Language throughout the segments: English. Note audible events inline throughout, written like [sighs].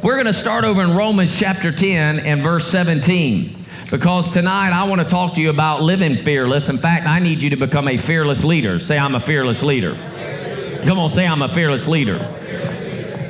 We're going to start over in Romans chapter 10 and verse 17 because tonight I want to talk to you about living fearless. In fact, I need you to become a fearless leader. Say, I'm a fearless leader. Come on, say, I'm a fearless leader.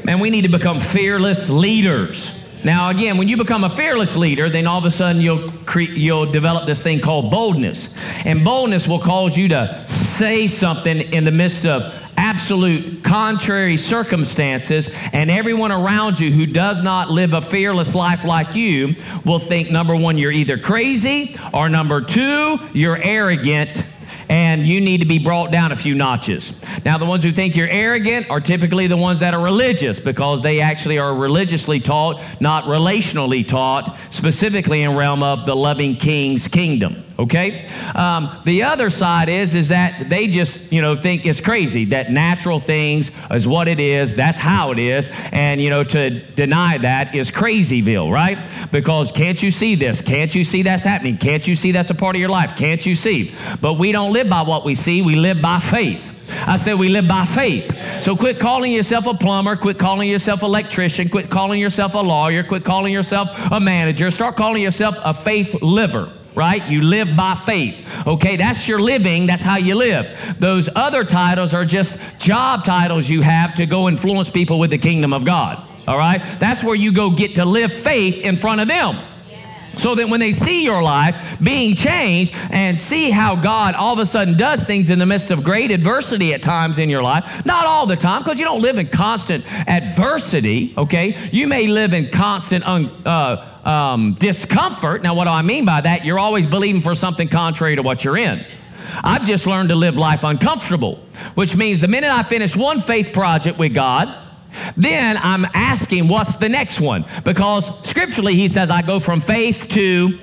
And we need to become fearless leaders. Now, again, when you become a fearless leader, then all of a sudden you'll, cre- you'll develop this thing called boldness. And boldness will cause you to say something in the midst of absolute contrary circumstances, and everyone around you who does not live a fearless life like you will think number one, you're either crazy, or number two, you're arrogant and you need to be brought down a few notches. Now, the ones who think you're arrogant are typically the ones that are religious because they actually are religiously taught, not relationally taught, specifically in realm of the loving king's kingdom okay? Um, the other side is is that they just you know think it's crazy that natural things is what it is that's how it is and you know to deny that is crazyville right? Because can't you see this? Can't you see that's happening? Can't you see that's a part of your life? Can't you see? But we don't live by what we see we live by faith. I said we live by faith. So quit calling yourself a plumber, quit calling yourself an electrician, quit calling yourself a lawyer, quit calling yourself a manager. Start calling yourself a faith liver right? You live by faith. Okay, that's your living, that's how you live. Those other titles are just job titles you have to go influence people with the kingdom of God. All right? That's where you go get to live faith in front of them. So that when they see your life being changed and see how God all of a sudden does things in the midst of great adversity at times in your life, not all the time, because you don't live in constant adversity, okay? You may live in constant un, uh, um, discomfort. Now, what do I mean by that? You're always believing for something contrary to what you're in. I've just learned to live life uncomfortable, which means the minute I finish one faith project with God, then I'm asking, what's the next one? Because scripturally, he says, I go from faith to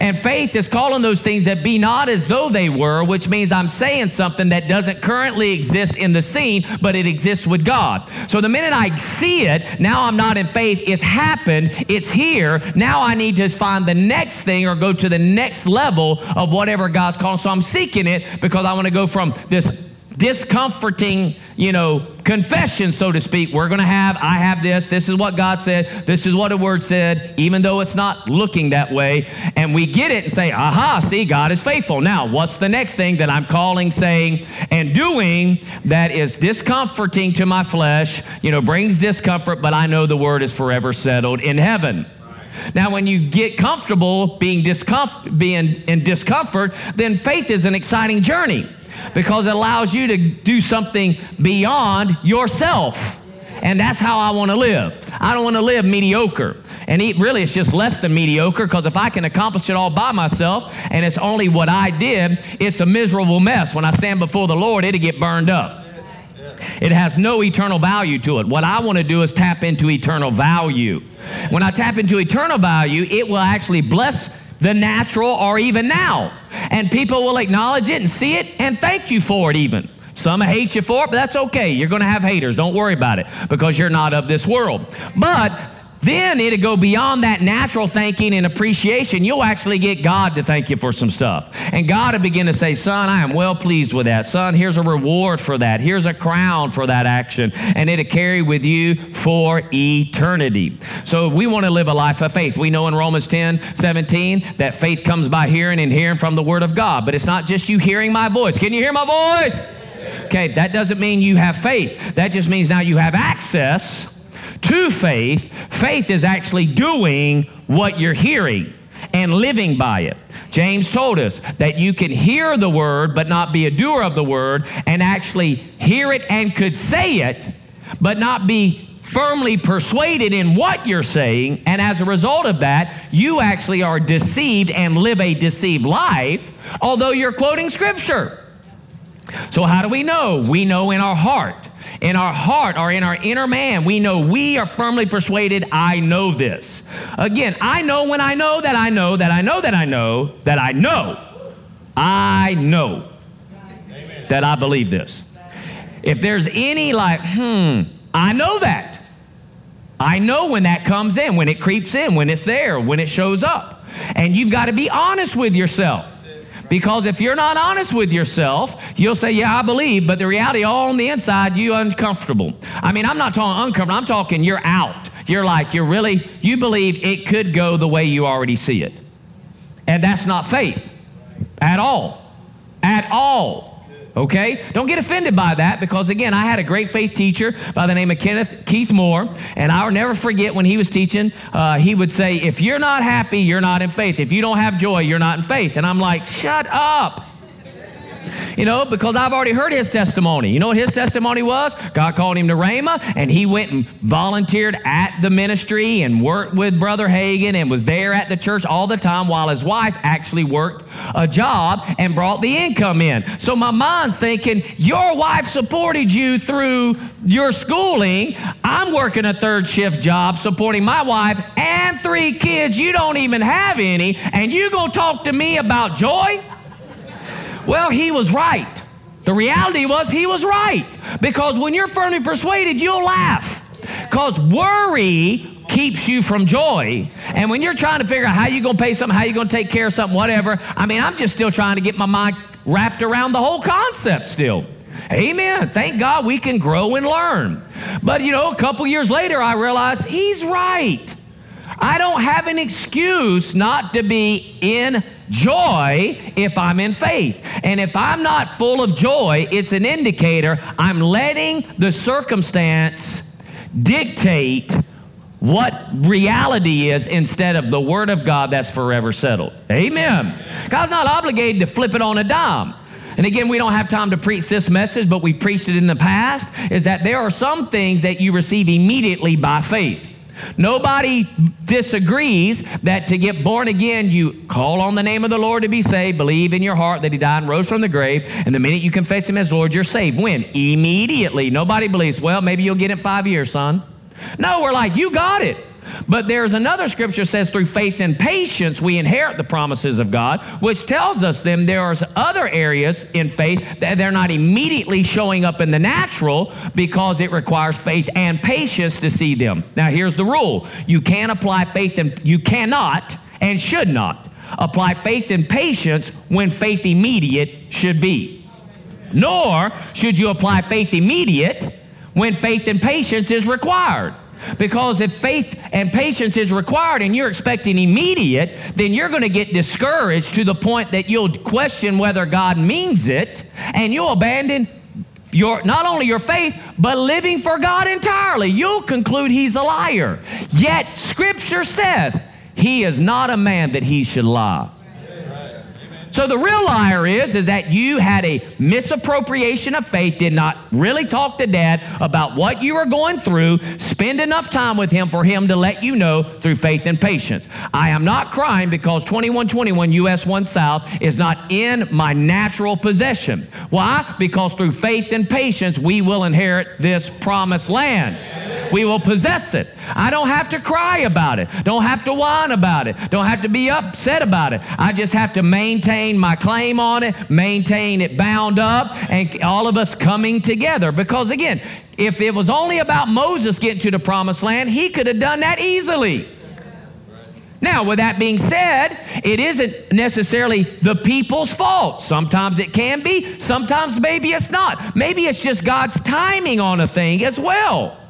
and faith is calling those things that be not as though they were, which means I'm saying something that doesn't currently exist in the scene, but it exists with God. So the minute I see it, now I'm not in faith. It's happened, it's here. Now I need to find the next thing or go to the next level of whatever God's calling. So I'm seeking it because I want to go from this discomforting, you know, confession, so to speak. We're going to have, I have this, this is what God said, this is what the word said, even though it's not looking that way. And we get it and say, aha, see, God is faithful. Now, what's the next thing that I'm calling, saying, and doing that is discomforting to my flesh, you know, brings discomfort, but I know the word is forever settled in heaven. Now, when you get comfortable being, discomf- being in discomfort, then faith is an exciting journey because it allows you to do something beyond yourself. And that's how I want to live. I don't want to live mediocre. And it, really, it's just less than mediocre because if I can accomplish it all by myself and it's only what I did, it's a miserable mess. When I stand before the Lord, it'll get burned up. It has no eternal value to it. What I want to do is tap into eternal value. When I tap into eternal value, it will actually bless the natural or even now. And people will acknowledge it and see it and thank you for it, even. Some hate you for it, but that's okay. You're going to have haters. Don't worry about it because you're not of this world. But then it'll go beyond that natural thanking and appreciation. You'll actually get God to thank you for some stuff. And God will begin to say, Son, I am well pleased with that. Son, here's a reward for that. Here's a crown for that action. And it'll carry with you for eternity. So we want to live a life of faith. We know in Romans 10 17 that faith comes by hearing and hearing from the Word of God. But it's not just you hearing my voice. Can you hear my voice? Okay, that doesn't mean you have faith. That just means now you have access to faith, faith is actually doing what you're hearing and living by it. James told us that you can hear the word but not be a doer of the word and actually hear it and could say it but not be firmly persuaded in what you're saying and as a result of that you actually are deceived and live a deceived life although you're quoting scripture. So how do we know? We know in our heart in our heart or in our inner man, we know we are firmly persuaded, I know this. Again, I know when I know that I know that I know that I know that I know. I know that I believe this. If there's any like, hmm, I know that. I know when that comes in, when it creeps in, when it's there, when it shows up. And you've got to be honest with yourself. Because if you're not honest with yourself, you'll say, Yeah, I believe, but the reality, all on the inside, you uncomfortable. I mean, I'm not talking uncomfortable, I'm talking you're out. you're like, you're really, you believe it could go the way you already see it. And that's not faith at all. At all. Okay? Don't get offended by that because, again, I had a great faith teacher by the name of Kenneth Keith Moore, and I'll never forget when he was teaching, uh, he would say, If you're not happy, you're not in faith. If you don't have joy, you're not in faith. And I'm like, Shut up you know, because I've already heard his testimony. You know what his testimony was? God called him to Rhema, and he went and volunteered at the ministry and worked with Brother Hagin and was there at the church all the time while his wife actually worked a job and brought the income in. So my mind's thinking, your wife supported you through your schooling. I'm working a third shift job supporting my wife and three kids. You don't even have any, and you gonna talk to me about joy? Well, he was right. The reality was he was right. Because when you're firmly persuaded, you'll laugh. Because worry keeps you from joy. And when you're trying to figure out how you're going to pay something, how you're going to take care of something, whatever, I mean, I'm just still trying to get my mind wrapped around the whole concept still. Amen. Thank God we can grow and learn. But you know, a couple years later, I realized he's right. I don't have an excuse not to be in joy if I'm in faith. And if I'm not full of joy, it's an indicator I'm letting the circumstance dictate what reality is instead of the Word of God that's forever settled. Amen. God's not obligated to flip it on a dime. And again, we don't have time to preach this message, but we've preached it in the past, is that there are some things that you receive immediately by faith. Nobody disagrees that to get born again, you call on the name of the Lord to be saved, believe in your heart that He died and rose from the grave, and the minute you confess Him as Lord, you're saved. When? Immediately. Nobody believes, well, maybe you'll get it five years, son. No, we're like, you got it. But there's another scripture says through faith and patience we inherit the promises of God, which tells us then there are other areas in faith that they're not immediately showing up in the natural because it requires faith and patience to see them. Now here's the rule. You can't apply faith and you cannot and should not apply faith and patience when faith immediate should be. Nor should you apply faith immediate when faith and patience is required. Because if faith and patience is required and you're expecting immediate, then you're going to get discouraged to the point that you'll question whether God means it and you'll abandon your not only your faith but living for God entirely. You'll conclude he's a liar. Yet scripture says he is not a man that he should lie. So the real liar is is that you had a misappropriation of faith, did not really talk to dad about what you were going through, spend enough time with him for him to let you know through faith and patience. I am not crying because 2121 US 1 South is not in my natural possession. Why? Because through faith and patience we will inherit this promised land we will possess it. I don't have to cry about it, don't have to whine about it, don't have to be upset about it. I just have to maintain my claim on it, maintain it bound up, and all of us coming together. Because again, if it was only about Moses getting to the promised land, he could have done that easily. Now, with that being said, it isn't necessarily the people's fault. Sometimes it can be, sometimes maybe it's not. Maybe it's just God's timing on a thing as well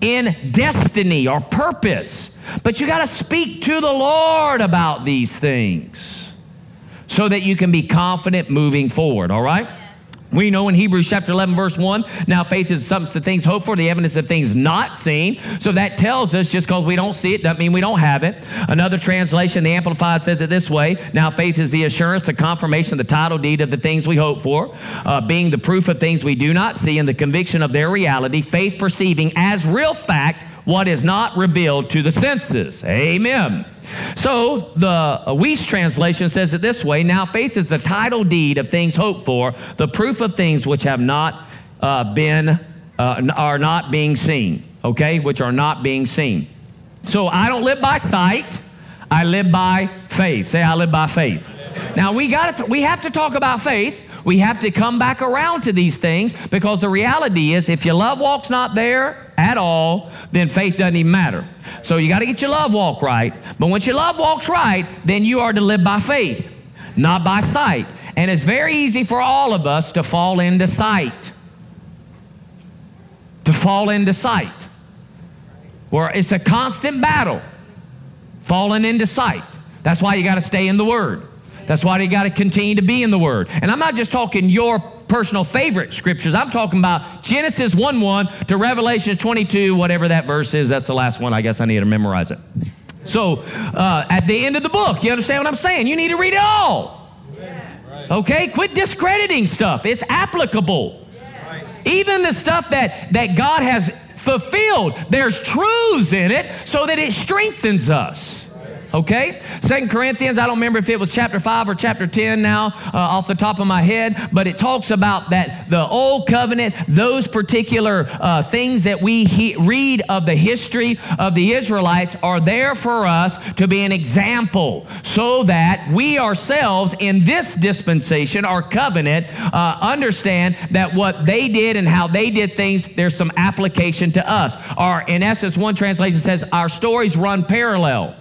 in destiny or purpose. But you got to speak to the Lord about these things so that you can be confident moving forward, all right? We know in Hebrews chapter 11, verse 1, now faith is substance of things hoped for, the evidence of things not seen. So that tells us just because we don't see it doesn't mean we don't have it. Another translation, the Amplified, says it this way Now faith is the assurance, the confirmation, the title deed of the things we hope for, uh, being the proof of things we do not see and the conviction of their reality, faith perceiving as real fact what is not revealed to the senses. Amen. So the Wuest translation says it this way Now faith is the title deed of things hoped for, the proof of things which have not uh, been, uh, are not being seen, okay, which are not being seen. So I don't live by sight, I live by faith. Say, I live by faith. Now we got to, we have to talk about faith. We have to come back around to these things because the reality is if your love walk's not there at all, then faith doesn't even matter. So you got to get your love walk right. But once your love walks right, then you are to live by faith, not by sight. And it's very easy for all of us to fall into sight. To fall into sight. where it's a constant battle, falling into sight. That's why you got to stay in the Word. That's why you got to continue to be in the Word. And I'm not just talking your personal favorite scriptures. I'm talking about Genesis 1 1 to Revelation 22, whatever that verse is. That's the last one. I guess I need to memorize it. So uh, at the end of the book, you understand what I'm saying? You need to read it all. Okay? Quit discrediting stuff, it's applicable. Even the stuff that, that God has fulfilled, there's truths in it so that it strengthens us. Okay? Second Corinthians, I don't remember if it was chapter 5 or chapter 10 now uh, off the top of my head, but it talks about that the old covenant, those particular uh, things that we he- read of the history of the Israelites are there for us to be an example so that we ourselves in this dispensation, our covenant, uh, understand that what they did and how they did things, there's some application to us. Or, in essence, one translation says, our stories run parallel.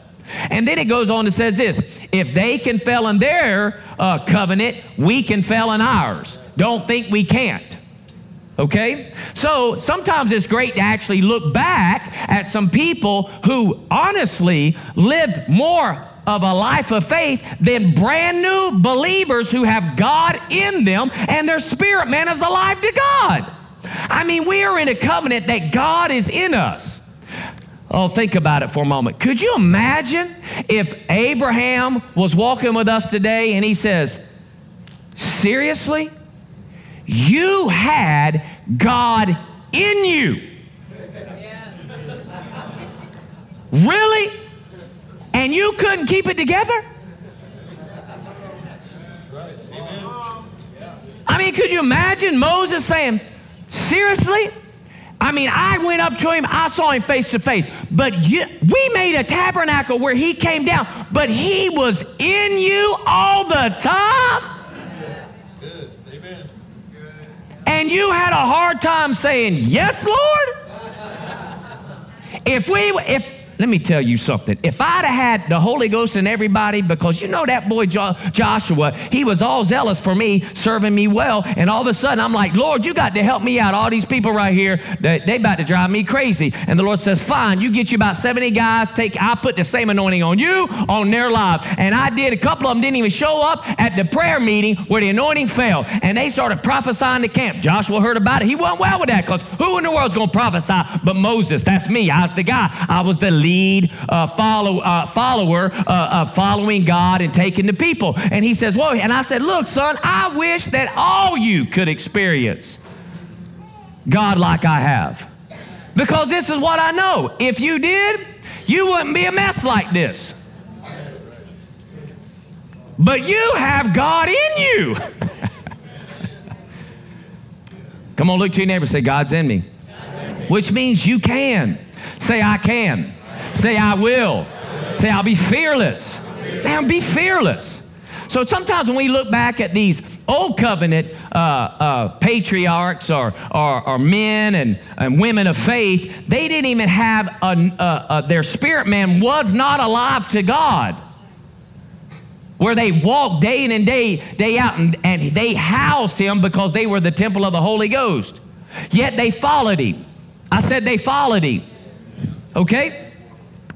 And then it goes on and says this if they can fail in their uh, covenant, we can fail in ours. Don't think we can't. Okay? So sometimes it's great to actually look back at some people who honestly lived more of a life of faith than brand new believers who have God in them and their spirit man is alive to God. I mean, we are in a covenant that God is in us. Oh, think about it for a moment. Could you imagine if Abraham was walking with us today and he says, Seriously? You had God in you. Really? And you couldn't keep it together? I mean, could you imagine Moses saying, Seriously? I mean, I went up to him, I saw him face to face. But you, we made a tabernacle where he came down, but he was in you all the time. Good. Amen. And you had a hard time saying, Yes, Lord? If we, if, let me tell you something. If I'd have had the Holy Ghost in everybody, because you know that boy jo- Joshua, he was all zealous for me, serving me well, and all of a sudden I'm like, Lord, you got to help me out. All these people right here, they, they about to drive me crazy. And the Lord says, fine, you get you about 70 guys, take, I put the same anointing on you, on their lives. And I did. A couple of them didn't even show up at the prayer meeting where the anointing fell. And they started prophesying to camp. Joshua heard about it. He went well with that because who in the world's to prophesy but Moses? That's me. I was the guy. I was the lead uh, follow, uh, follower uh, of following God and taking the people. And he says, Whoa. And I said, Look, son, I wish that all you could experience God like I have. Because this is what I know. If you did, you wouldn't be a mess like this. But you have God in you. [laughs] Come on, look to your neighbor. Say, God's in me. Which means you can. Say, I can. Say, I will. Say, I'll be fearless. Man, be fearless. So sometimes when we look back at these old covenant uh, uh, patriarchs or, or, or, men and, and women of faith, they didn't even have a, a, a, their spirit man was not alive to God. Where they walked day in and day, day out, and, and they housed him because they were the temple of the Holy Ghost. Yet they followed him. I said they followed him. Okay?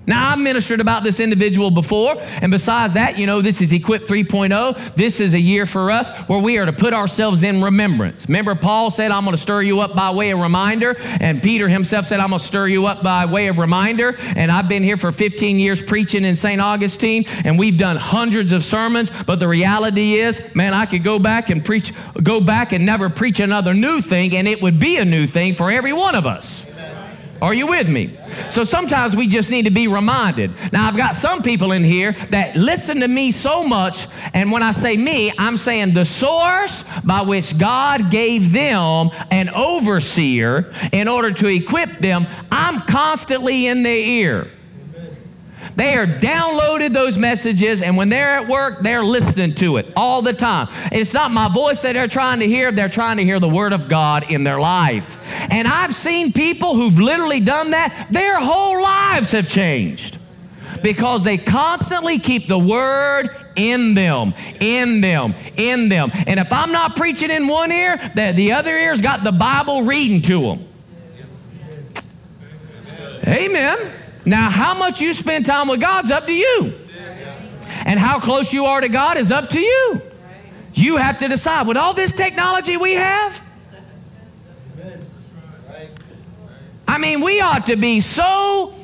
Now, I've ministered about this individual before, and besides that, you know, this is Equip 3.0. This is a year for us where we are to put ourselves in remembrance. Remember, Paul said, I'm going to stir you up by way of reminder, and Peter himself said, I'm going to stir you up by way of reminder. And I've been here for 15 years preaching in St. Augustine, and we've done hundreds of sermons, but the reality is, man, I could go back and preach, go back and never preach another new thing, and it would be a new thing for every one of us. Are you with me? So sometimes we just need to be reminded. Now, I've got some people in here that listen to me so much, and when I say me, I'm saying the source by which God gave them an overseer in order to equip them, I'm constantly in their ear. They are downloaded those messages, and when they're at work, they're listening to it all the time. It's not my voice that they're trying to hear, they're trying to hear the Word of God in their life. And I've seen people who've literally done that, their whole lives have changed because they constantly keep the Word in them, in them, in them. And if I'm not preaching in one ear, the, the other ear's got the Bible reading to them. Amen. Now, how much you spend time with God's up to you. And how close you are to God is up to you. You have to decide. With all this technology we have, I mean, we ought to be so,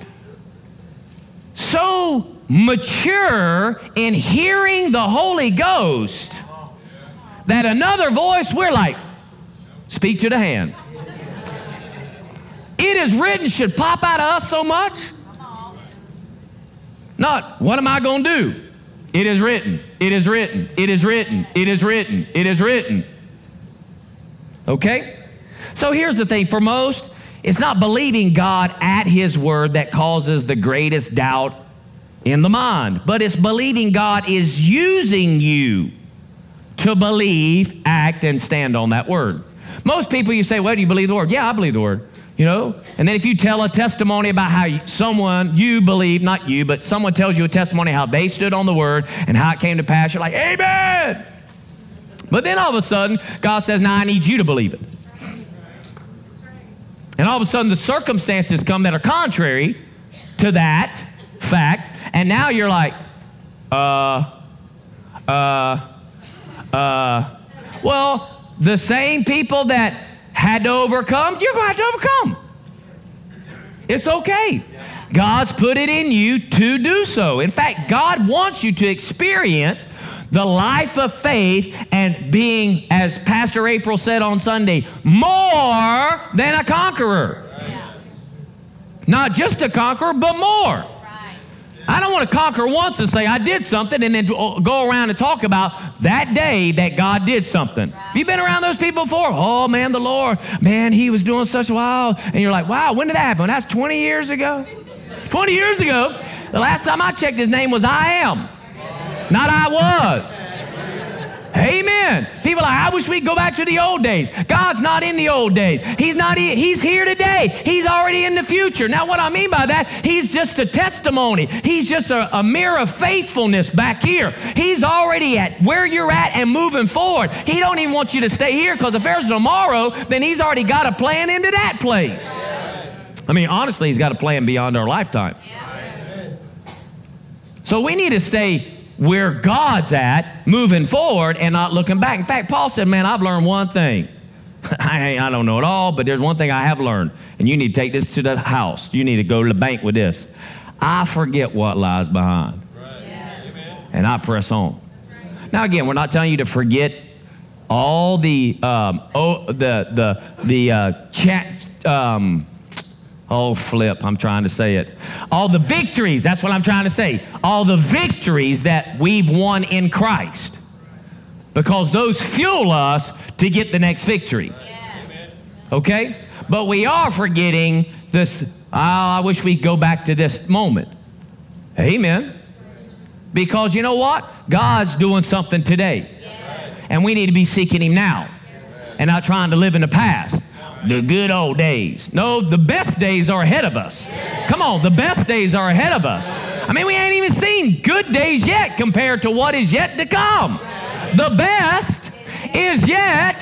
so mature in hearing the Holy Ghost that another voice, we're like, speak to the hand. It is written should pop out of us so much. Not, what am I going to do? It is written. It is written. It is written. It is written. It is written. Okay? So here's the thing for most, it's not believing God at His word that causes the greatest doubt in the mind, but it's believing God is using you to believe, act, and stand on that word. Most people, you say, Well, do you believe the word? Yeah, I believe the word you know? And then if you tell a testimony about how someone, you believe, not you, but someone tells you a testimony how they stood on the word and how it came to pass, you're like, Amen. But then all of a sudden, God says, Now I need you to believe it. And all of a sudden, the circumstances come that are contrary to that fact. And now you're like, uh, uh, uh, well, the same people that had to overcome, you're going to have to overcome. It's okay. God's put it in you to do so. In fact, God wants you to experience the life of faith and being, as Pastor April said on Sunday, more than a conqueror. Not just a conqueror, but more. I don't want to conquer once and say I did something and then uh, go around and talk about that day that God did something. Have you been around those people before? Oh man, the Lord, man, he was doing such a while. And you're like, wow, when did that happen? That's 20 years ago. 20 years ago, the last time I checked, his name was I am, not I was. Amen. People are like, I wish we'd go back to the old days. God's not in the old days. He's not. He's here today. He's already in the future. Now, what I mean by that, He's just a testimony. He's just a, a mirror of faithfulness back here. He's already at where you're at and moving forward. He don't even want you to stay here because if there's tomorrow, then He's already got a plan into that place. I mean, honestly, He's got a plan beyond our lifetime. So we need to stay where God's at, moving forward and not looking back. In fact, Paul said, Man, I've learned one thing. [laughs] I, I don't know it all, but there's one thing I have learned, and you need to take this to the house. You need to go to the bank with this. I forget what lies behind, right. yes. and I press on. Right. Now, again, we're not telling you to forget all the um, oh, the the the uh, chat. Um, Oh, flip, I'm trying to say it. All the victories, that's what I'm trying to say. All the victories that we've won in Christ. Because those fuel us to get the next victory. Okay? But we are forgetting this. Oh, I wish we'd go back to this moment. Amen. Because you know what? God's doing something today. And we need to be seeking Him now and not trying to live in the past the good old days. No, the best days are ahead of us. Come on, the best days are ahead of us. I mean, we ain't even seen good days yet compared to what is yet to come. The best is yet,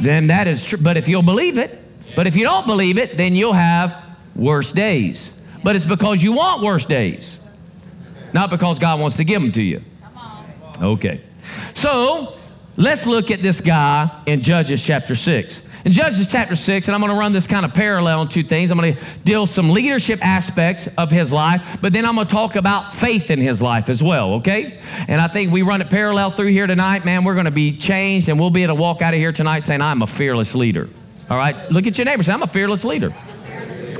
then that is true. But if you'll believe it, but if you don't believe it, then you'll have worse days. But it's because you want worse days, not because God wants to give them to you. Okay. So let's look at this guy in Judges chapter 6. In Judges chapter 6, and I'm going to run this kind of parallel on two things. I'm going to deal some leadership aspects of his life, but then I'm going to talk about faith in his life as well, okay? And I think we run it parallel through here tonight, man, we're going to be changed and we'll be able to walk out of here tonight saying, I'm a fearless leader. All right? Look at your neighbor, say, I'm a fearless leader.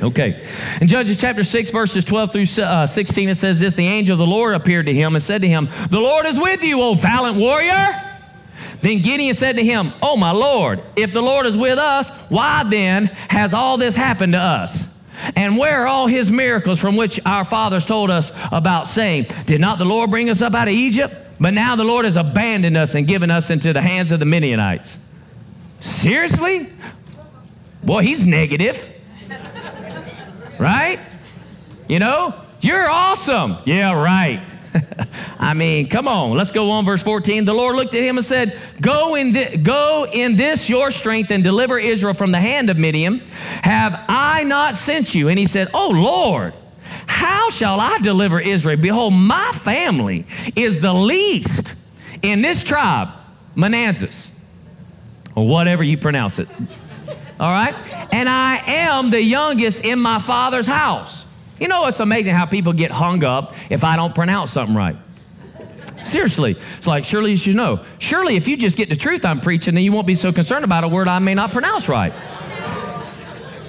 Okay. In Judges chapter 6, verses 12 through uh, 16, it says this The angel of the Lord appeared to him and said to him, The Lord is with you, O valiant warrior. Then Gideon said to him, Oh, my Lord, if the Lord is with us, why then has all this happened to us? And where are all his miracles from which our fathers told us about, saying, Did not the Lord bring us up out of Egypt? But now the Lord has abandoned us and given us into the hands of the Midianites. Seriously? Boy, he's negative. Right? You know, you're awesome. Yeah, right. [laughs] I mean, come on. Let's go on, verse 14. The Lord looked at him and said, Go in, go in this your strength and deliver Israel from the hand of Midian. Have I not sent you? And he said, Oh, Lord, how shall I deliver Israel? Behold, my family is the least in this tribe, Manassas, or whatever you pronounce it. All right? And I am the youngest in my father's house. You know, it's amazing how people get hung up if I don't pronounce something right. Seriously. It's like, surely you should know. Surely, if you just get the truth I'm preaching, then you won't be so concerned about a word I may not pronounce right.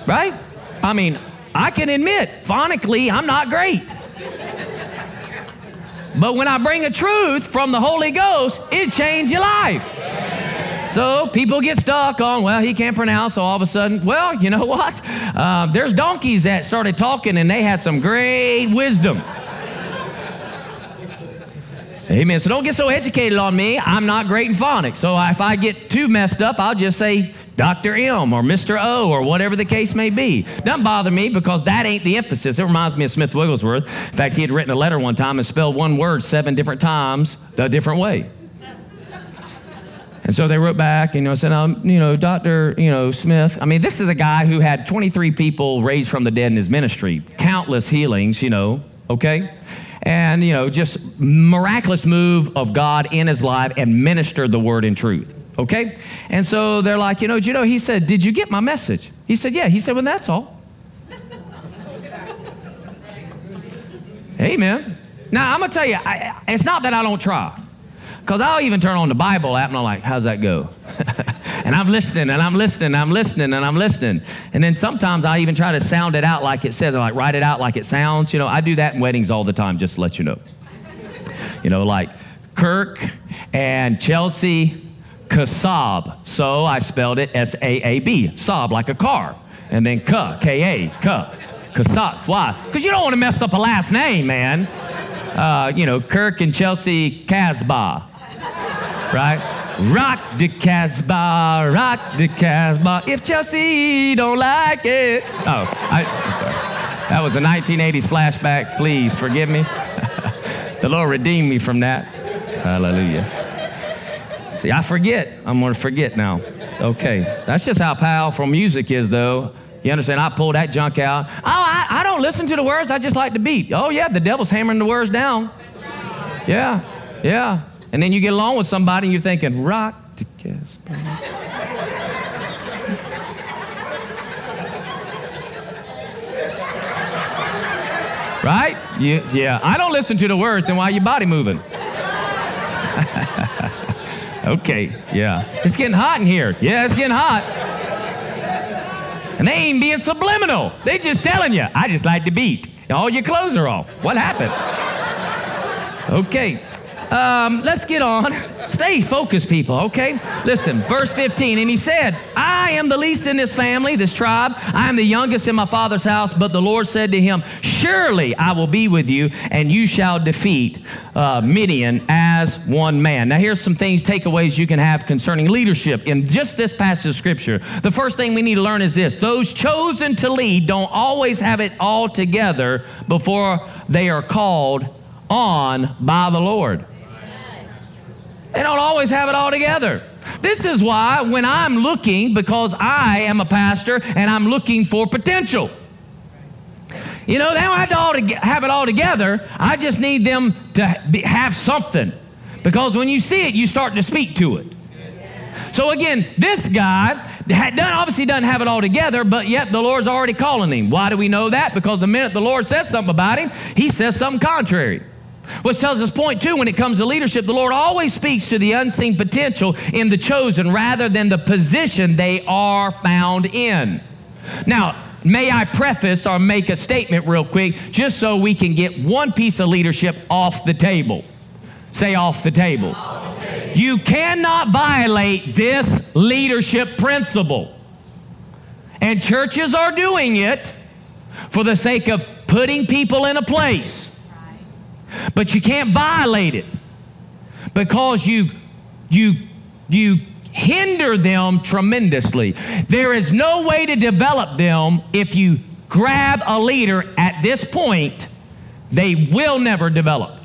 Right? I mean, I can admit, phonically, I'm not great. But when I bring a truth from the Holy Ghost, it changes your life. So people get stuck on, well, he can't pronounce, so all of a sudden, well, you know what? Uh, there's donkeys that started talking and they had some great wisdom. Amen. So don't get so educated on me. I'm not great in phonics. So if I get too messed up, I'll just say Dr. M or Mr. O or whatever the case may be. Doesn't bother me because that ain't the emphasis. It reminds me of Smith Wigglesworth. In fact, he had written a letter one time and spelled one word seven different times a different way. And so they wrote back, you know, said, um, you know, Doctor, you know, Smith. I mean, this is a guy who had 23 people raised from the dead in his ministry, countless healings, you know, okay, and you know, just miraculous move of God in his life and ministered the word in truth, okay. And so they're like, you know, you know, he said, did you get my message? He said, yeah. He said, well, that's all. [laughs] Amen. Now I'm gonna tell you, I, it's not that I don't try. Because I'll even turn on the Bible app and I'm like, how's that go? [laughs] and I'm listening and I'm listening and I'm listening and I'm listening. And then sometimes I even try to sound it out like it says, like write it out like it sounds. You know, I do that in weddings all the time, just to let you know. [laughs] You know, like Kirk and Chelsea Kasab. So I spelled it S A A B, Saab, like a car. And then K, K A, K, Kasab. Why? Because you don't want to mess up a last name, man. Uh, you know, Kirk and Chelsea Casbah right? Rock the Casbah, rock the Casbah. If Chelsea don't like it. Oh, I, that was a 1980s flashback. Please forgive me. [laughs] the Lord redeemed me from that. Hallelujah. See, I forget. I'm going to forget now. Okay. That's just how powerful music is, though. You understand? I pull that junk out. Oh, I, I don't listen to the words. I just like the beat. Oh, yeah, the devil's hammering the words down. Yeah, yeah. And then you get along with somebody and you're thinking, rock to kiss. right? You, yeah. I don't listen to the words, then why your body moving? [laughs] okay, yeah. It's getting hot in here. Yeah, it's getting hot. And they ain't being subliminal. They just telling you, I just like to beat. All your clothes are off. What happened? Okay. Um, let's get on. Stay focused, people, okay? Listen, verse 15. And he said, I am the least in this family, this tribe. I am the youngest in my father's house. But the Lord said to him, Surely I will be with you, and you shall defeat uh, Midian as one man. Now, here's some things, takeaways you can have concerning leadership in just this passage of scripture. The first thing we need to learn is this those chosen to lead don't always have it all together before they are called on by the Lord. They don't always have it all together. This is why when I'm looking, because I am a pastor and I'm looking for potential. You know, they don't have to all to have it all together. I just need them to have something. Because when you see it, you start to speak to it. So again, this guy obviously doesn't have it all together, but yet the Lord's already calling him. Why do we know that? Because the minute the Lord says something about him, he says something contrary. Which tells us, point two, when it comes to leadership, the Lord always speaks to the unseen potential in the chosen rather than the position they are found in. Now, may I preface or make a statement real quick just so we can get one piece of leadership off the table. Say off the table. You cannot violate this leadership principle. And churches are doing it for the sake of putting people in a place but you can't violate it because you you you hinder them tremendously. There is no way to develop them if you grab a leader at this point, they will never develop.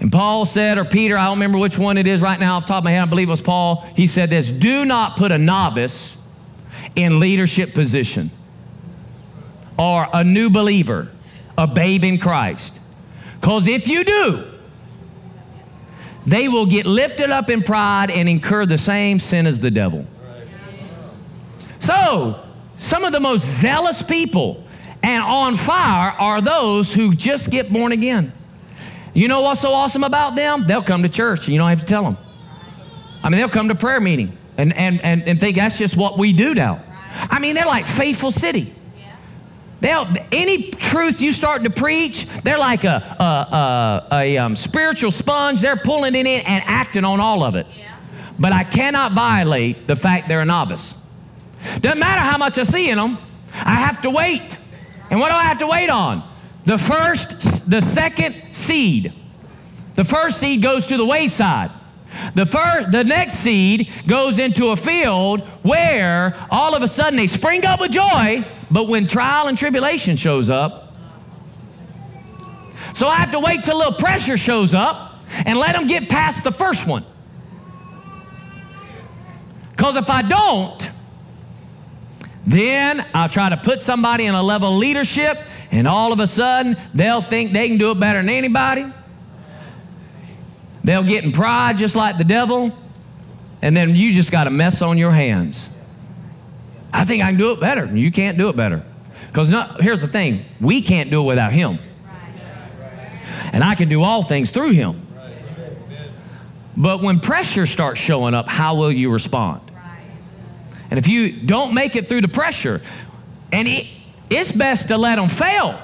And Paul said, or Peter, I don't remember which one it is right now off the top of my head, I believe it was Paul. He said this Do not put a novice in leadership position or a new believer, a babe in Christ. Because if you do, they will get lifted up in pride and incur the same sin as the devil. So, some of the most zealous people and on fire are those who just get born again. You know what's so awesome about them? They'll come to church and you don't have to tell them. I mean, they'll come to prayer meeting and, and, and, and think that's just what we do now. I mean, they're like faithful city. They'll, any truth you start to preach, they're like a, a, a, a um, spiritual sponge. They're pulling it in and acting on all of it. But I cannot violate the fact they're a novice. Doesn't matter how much I see in them, I have to wait. And what do I have to wait on? The first, the second seed. The first seed goes to the wayside. The, first, the next seed goes into a field where all of a sudden they spring up with joy, but when trial and tribulation shows up, so I have to wait till a little pressure shows up and let them get past the first one. Because if I don't, then I'll try to put somebody in a level of leadership, and all of a sudden they'll think they can do it better than anybody. They'll get in pride just like the devil, and then you just got a mess on your hands. I think I can do it better. You can't do it better. Because here's the thing we can't do it without Him. And I can do all things through Him. But when pressure starts showing up, how will you respond? And if you don't make it through the pressure, and it, it's best to let them fail.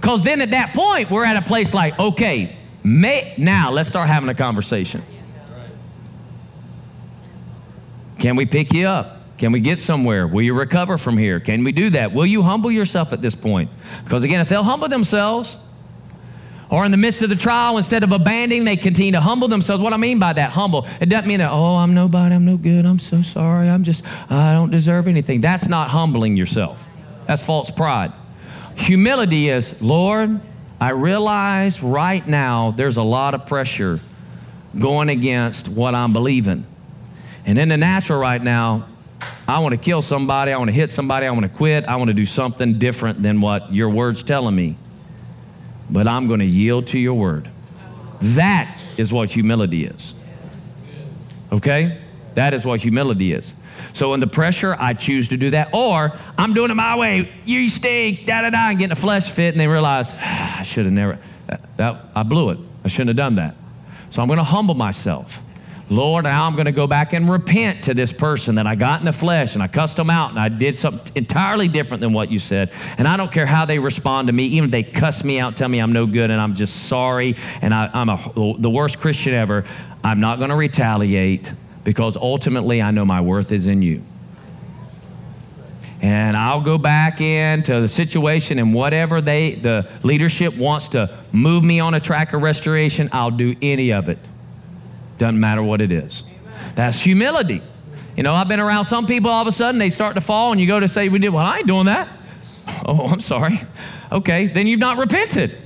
Because then at that point, we're at a place like, okay, may, now let's start having a conversation. Can we pick you up? Can we get somewhere? Will you recover from here? Can we do that? Will you humble yourself at this point? Because again, if they'll humble themselves, or in the midst of the trial, instead of abandoning, they continue to humble themselves. What I mean by that, humble, it doesn't mean that, oh, I'm nobody, I'm no good, I'm so sorry, I'm just, I don't deserve anything. That's not humbling yourself. That's false pride. Humility is, Lord, I realize right now there's a lot of pressure going against what I'm believing. And in the natural right now, I want to kill somebody, I want to hit somebody, I want to quit, I want to do something different than what your word's telling me. But I'm going to yield to your word. That is what humility is. Okay? That is what humility is. So in the pressure, I choose to do that. Or I'm doing it my way. You stink, da da da, and getting a flesh fit, and they realize, ah, [sighs] I should have never, that, that, I blew it. I shouldn't have done that. So I'm going to humble myself. Lord, now I'm going to go back and repent to this person that I got in the flesh and I cussed them out and I did something entirely different than what you said. And I don't care how they respond to me, even if they cuss me out, tell me I'm no good and I'm just sorry and I, am the worst Christian ever, I'm not going to retaliate because ultimately I know my worth is in you. And I'll go back into the situation and whatever they, the leadership wants to move me on a track of restoration, I'll do any of it. Doesn't matter what it is. That's humility. You know, I've been around some people all of a sudden, they start to fall, and you go to say, We did, well, I ain't doing that. [laughs] Oh, I'm sorry. Okay, then you've not repented.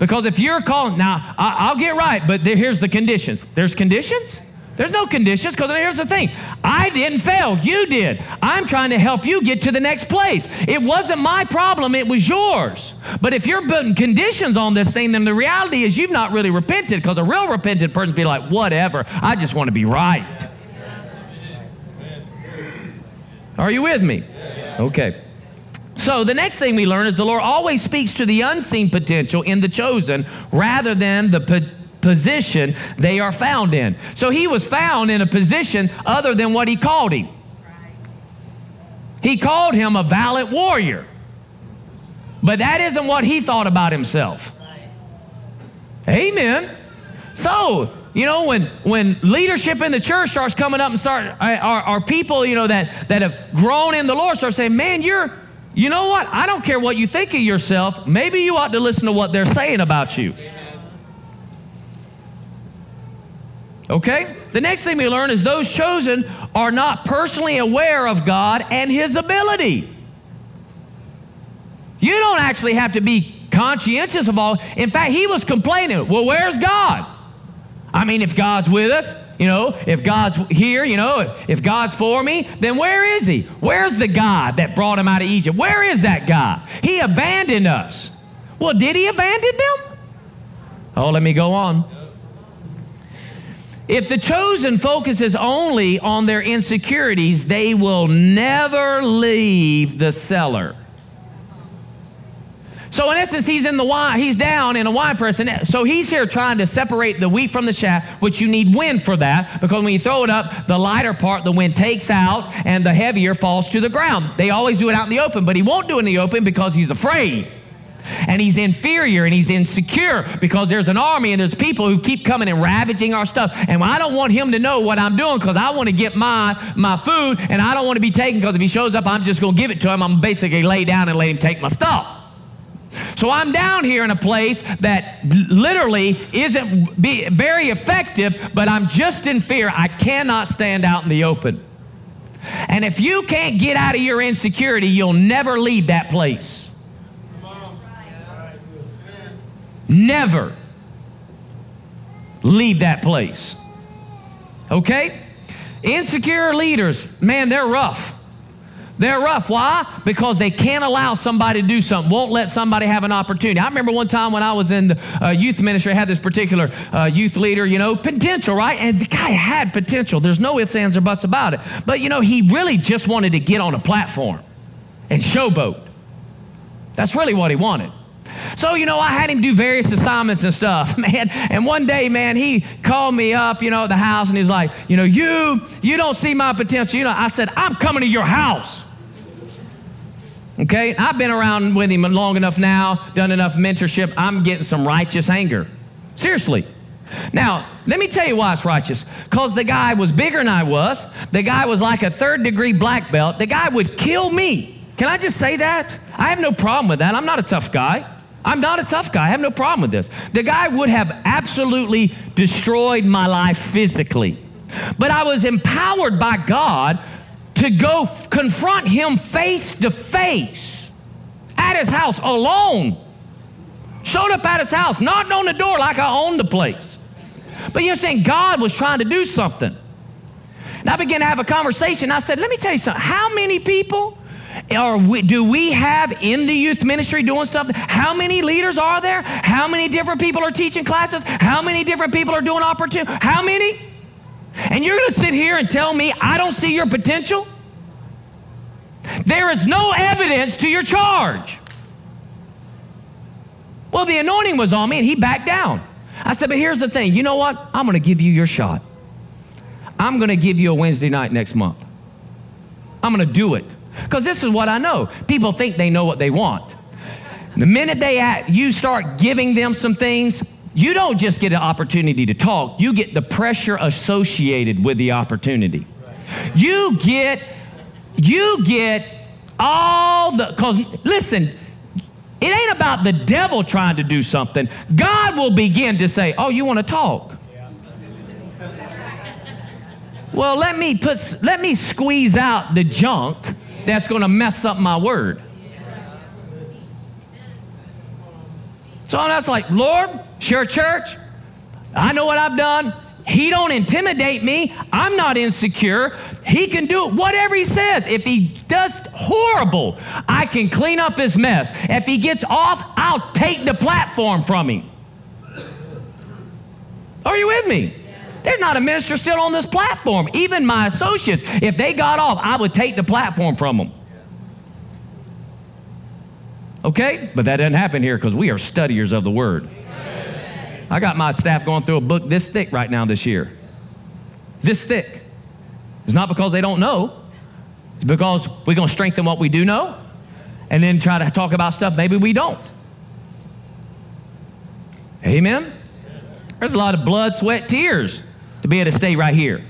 Because if you're calling, now I'll get right, but here's the condition. There's conditions? There's no conditions because here's the thing I didn't fail, you did. I'm trying to help you get to the next place. It wasn't my problem, it was yours. But if you're putting conditions on this thing, then the reality is you've not really repented because a real repentant person be like, whatever, I just want to be right. Are you with me? Okay. So the next thing we learn is the Lord always speaks to the unseen potential in the chosen rather than the potential position they are found in. So he was found in a position other than what he called him. He called him a valiant warrior. But that isn't what he thought about himself. Amen. So, you know, when, when leadership in the church starts coming up and start, our, our people, you know, that, that have grown in the Lord start saying, man, you're, you know what? I don't care what you think of yourself. Maybe you ought to listen to what they're saying about you. Okay? The next thing we learn is those chosen are not personally aware of God and His ability. You don't actually have to be conscientious of all. In fact, he was complaining, well, where's God? I mean, if God's with us, you know, if God's here, you know, if God's for me, then where is He? Where's the God that brought him out of Egypt? Where is that God? He abandoned us. Well, did He abandon them? Oh, let me go on. If the chosen focuses only on their insecurities, they will never leave the cellar. So in essence, he's in the wine, he's down in a wine press, and so he's here trying to separate the wheat from the chaff, which you need wind for that, because when you throw it up, the lighter part the wind takes out, and the heavier falls to the ground. They always do it out in the open, but he won't do it in the open because he's afraid. And he's inferior and he's insecure because there's an army and there's people who keep coming and ravaging our stuff. And I don't want him to know what I'm doing because I want to get my, my food and I don't want to be taken because if he shows up, I'm just going to give it to him. I'm basically lay down and let him take my stuff. So I'm down here in a place that literally isn't very effective, but I'm just in fear. I cannot stand out in the open. And if you can't get out of your insecurity, you'll never leave that place. Never leave that place. Okay? Insecure leaders, man, they're rough. They're rough. Why? Because they can't allow somebody to do something, won't let somebody have an opportunity. I remember one time when I was in the uh, youth ministry, I had this particular uh, youth leader, you know, potential, right? And the guy had potential. There's no ifs, ands, or buts about it. But, you know, he really just wanted to get on a platform and showboat. That's really what he wanted. So, you know, I had him do various assignments and stuff, [laughs] man. And one day, man, he called me up, you know, at the house and he's like, you know, you, you don't see my potential. You know, I said, I'm coming to your house. Okay? I've been around with him long enough now, done enough mentorship. I'm getting some righteous anger. Seriously. Now, let me tell you why it's righteous. Because the guy was bigger than I was. The guy was like a third degree black belt. The guy would kill me. Can I just say that? I have no problem with that. I'm not a tough guy. I'm not a tough guy. I have no problem with this. The guy would have absolutely destroyed my life physically. But I was empowered by God to go f- confront him face to face at his house alone. Showed up at his house, knocked on the door like I owned the place. But you're saying God was trying to do something. And I began to have a conversation. I said, Let me tell you something. How many people we, do we have in the youth ministry doing stuff? How many leaders are there? How many different people are teaching classes? How many different people are doing opportunity? How many? And you're going to sit here and tell me I don't see your potential? There is no evidence to your charge. Well, the anointing was on me and he backed down. I said, but here's the thing you know what? I'm going to give you your shot. I'm going to give you a Wednesday night next month. I'm going to do it. Because this is what I know. People think they know what they want. The minute they act, you start giving them some things, you don't just get an opportunity to talk, you get the pressure associated with the opportunity. You get, you get all the, because listen, it ain't about the devil trying to do something. God will begin to say, Oh, you want to talk? Well, let me put let me squeeze out the junk that's going to mess up my word. So that's like, Lord, sure church, I know what I've done. He don't intimidate me. I'm not insecure. He can do. Whatever he says. If he does horrible, I can clean up his mess. If he gets off, I'll take the platform from him. Are you with me? There's not a minister still on this platform. Even my associates, if they got off, I would take the platform from them. Okay? But that doesn't happen here because we are studiers of the word. I got my staff going through a book this thick right now this year. This thick. It's not because they don't know, it's because we're going to strengthen what we do know and then try to talk about stuff maybe we don't. Amen? There's a lot of blood, sweat, tears to be able to stay right here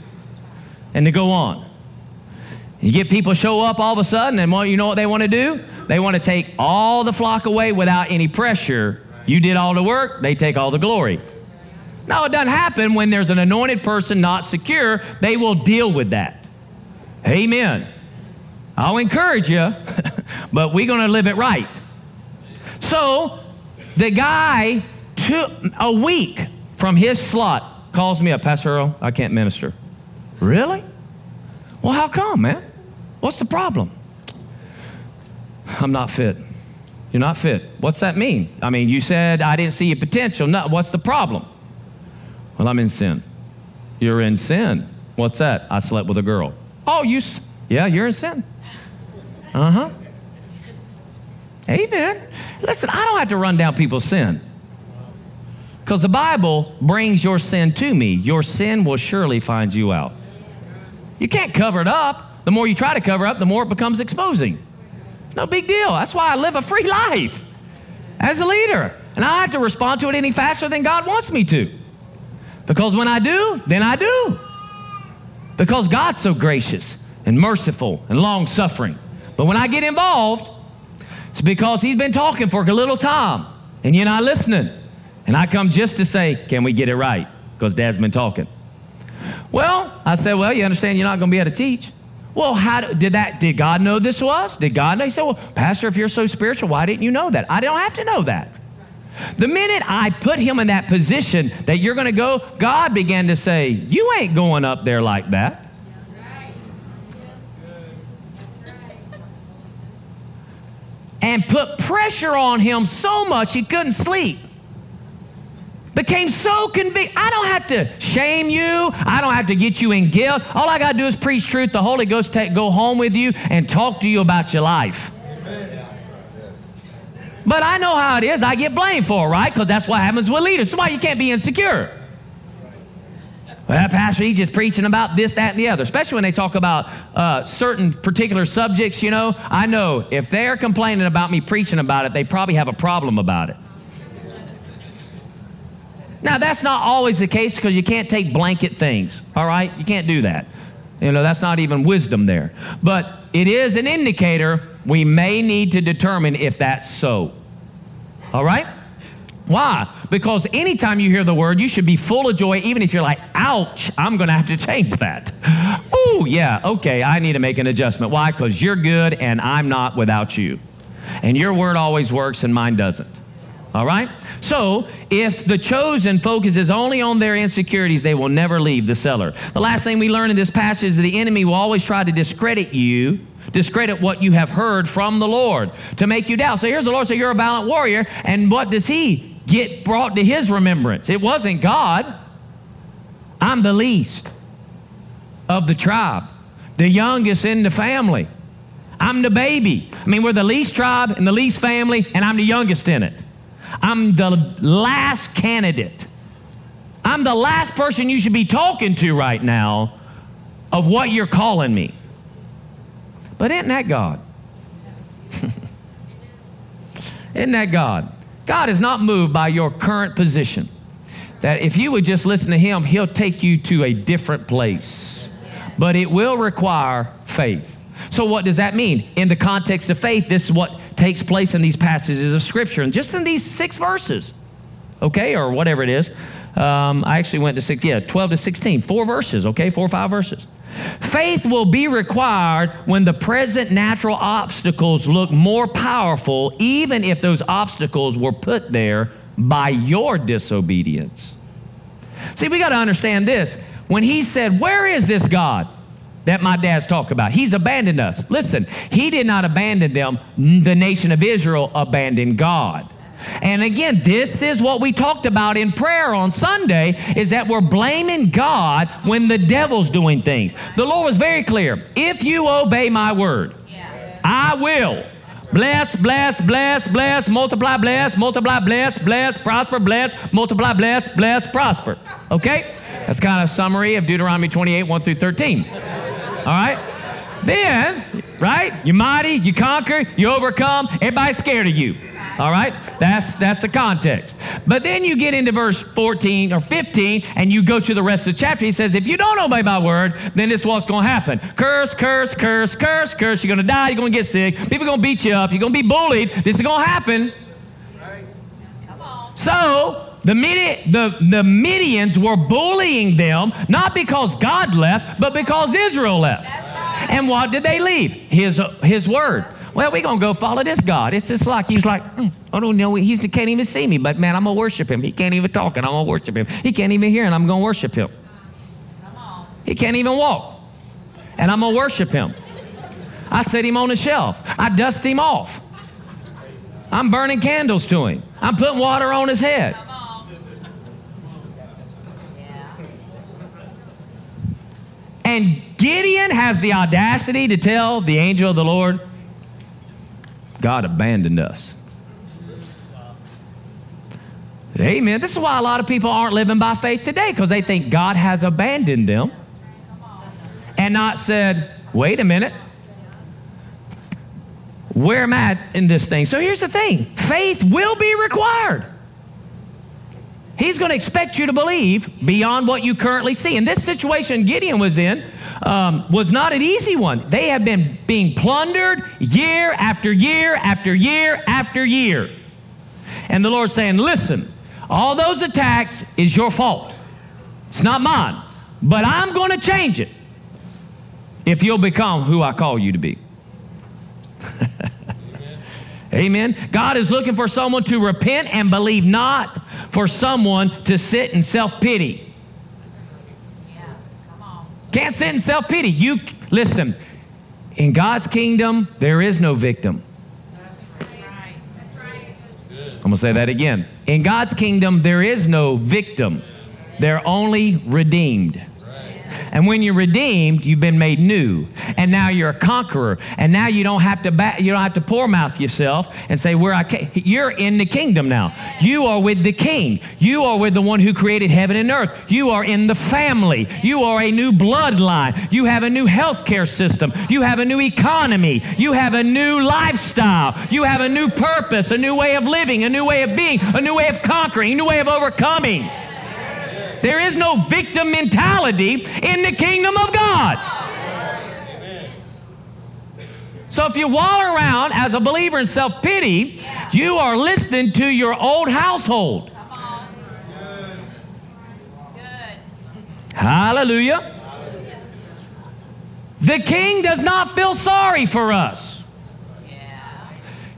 and to go on. You get people show up all of a sudden, and what, you know what they want to do? They want to take all the flock away without any pressure. You did all the work, they take all the glory. Now, it doesn't happen when there's an anointed person not secure. They will deal with that. Amen. I'll encourage you, [laughs] but we're going to live it right. So the guy took a week from his slot calls me up, Pastor Earl, I can't minister. Really? Well, how come, man? What's the problem? I'm not fit. You're not fit. What's that mean? I mean, you said I didn't see your potential. No, what's the problem? Well, I'm in sin. You're in sin. What's that? I slept with a girl. Oh, you, yeah, you're in sin. Uh huh. Amen. Listen, I don't have to run down people's sin. Because the Bible brings your sin to me. Your sin will surely find you out. You can't cover it up. The more you try to cover up, the more it becomes exposing. No big deal. That's why I live a free life as a leader. And I have to respond to it any faster than God wants me to. Because when I do, then I do. Because God's so gracious and merciful and long suffering. But when I get involved, it's because He's been talking for a little time and you're not listening. And I come just to say, Can we get it right? Because Dad's been talking. Well, I said, Well, you understand you're not going to be able to teach. Well, how did that? Did God know this was? Did God know? He said, Well, Pastor, if you're so spiritual, why didn't you know that? I don't have to know that. The minute I put him in that position that you're going to go, God began to say, You ain't going up there like that. And put pressure on him so much he couldn't sleep. Became so convinced. I don't have to shame you. I don't have to get you in guilt. All I got to do is preach truth. The Holy Ghost take, go home with you and talk to you about your life. But I know how it is. I get blamed for it, right? Because that's what happens with leaders. That's why you can't be insecure. Well, Pastor, he's just preaching about this, that, and the other, especially when they talk about uh, certain particular subjects, you know. I know if they're complaining about me preaching about it, they probably have a problem about it. Now, that's not always the case because you can't take blanket things, all right? You can't do that. You know, that's not even wisdom there. But it is an indicator we may need to determine if that's so. All right? Why? Because anytime you hear the word, you should be full of joy, even if you're like, ouch, I'm going to have to change that. [laughs] Oh, yeah, okay, I need to make an adjustment. Why? Because you're good and I'm not without you. And your word always works and mine doesn't. All right? So, if the chosen focuses only on their insecurities, they will never leave the cellar. The last thing we learn in this passage is the enemy will always try to discredit you, discredit what you have heard from the Lord to make you doubt. So, here's the Lord say, You're a valiant warrior. And what does he get brought to his remembrance? It wasn't God. I'm the least of the tribe, the youngest in the family. I'm the baby. I mean, we're the least tribe and the least family, and I'm the youngest in it. I'm the last candidate. I'm the last person you should be talking to right now of what you're calling me. But isn't that God? [laughs] isn't that God? God is not moved by your current position. That if you would just listen to Him, He'll take you to a different place. But it will require faith. So, what does that mean? In the context of faith, this is what takes place in these passages of Scripture, and just in these six verses, okay, or whatever it is. Um, I actually went to six, yeah, 12 to 16, four verses, okay, four or five verses. Faith will be required when the present natural obstacles look more powerful, even if those obstacles were put there by your disobedience. See, we got to understand this. When he said, Where is this God? That my dad's talk about. He's abandoned us. Listen, he did not abandon them. The nation of Israel abandoned God. And again, this is what we talked about in prayer on Sunday is that we're blaming God when the devil's doing things. The Lord was very clear. If you obey my word, I will bless, bless, bless, bless, multiply, bless, multiply, bless, bless, prosper, bless, multiply, bless, bless, prosper. Okay? That's kind of summary of Deuteronomy 28, 1 through 13. All right? Then, right? You're mighty, you conquer, you overcome, everybody's scared of you. All right? That's that's the context. But then you get into verse 14 or 15 and you go to the rest of the chapter. He says, if you don't obey my word, then this is what's going to happen. Curse, curse, curse, curse, curse. You're going to die, you're going to get sick. People are going to beat you up, you're going to be bullied. This is going to happen. So, the, Midi- the, the Midians were bullying them, not because God left, but because Israel left. And what did they leave? His, his word. Well, we're going to go follow this God. It's just like he's like, mm, I don't know, he can't even see me, but man, I'm going to worship him. He can't even talk, and I'm going to worship him. He can't even hear, and I'm going to worship him. He can't even walk, and I'm going to worship him. I set him on a shelf. I dust him off. I'm burning candles to him. I'm putting water on his head. And Gideon has the audacity to tell the angel of the Lord, God abandoned us. Amen. This is why a lot of people aren't living by faith today because they think God has abandoned them and not said, wait a minute, where am I in this thing? So here's the thing faith will be required. He's going to expect you to believe beyond what you currently see. And this situation Gideon was in um, was not an easy one. They have been being plundered year after year after year after year. And the Lord's saying, Listen, all those attacks is your fault. It's not mine. But I'm going to change it if you'll become who I call you to be. [laughs] Amen. God is looking for someone to repent and believe not for someone to sit in self pity. Can't sit in self pity. You listen. In God's kingdom, there is no victim. I'm to say that again. In God's kingdom, there is no victim. They're only redeemed. And when you're redeemed, you've been made new. And now you're a conqueror. And now you don't have to you don't have to poor mouth yourself and say, Where I came. You're in the kingdom now. You are with the king. You are with the one who created heaven and earth. You are in the family. You are a new bloodline. You have a new healthcare system. You have a new economy. You have a new lifestyle. You have a new purpose, a new way of living, a new way of being, a new way of conquering, a new way of overcoming. There is no victim mentality in the kingdom of God. So if you walk around as a believer in self pity, you are listening to your old household. Hallelujah. The king does not feel sorry for us.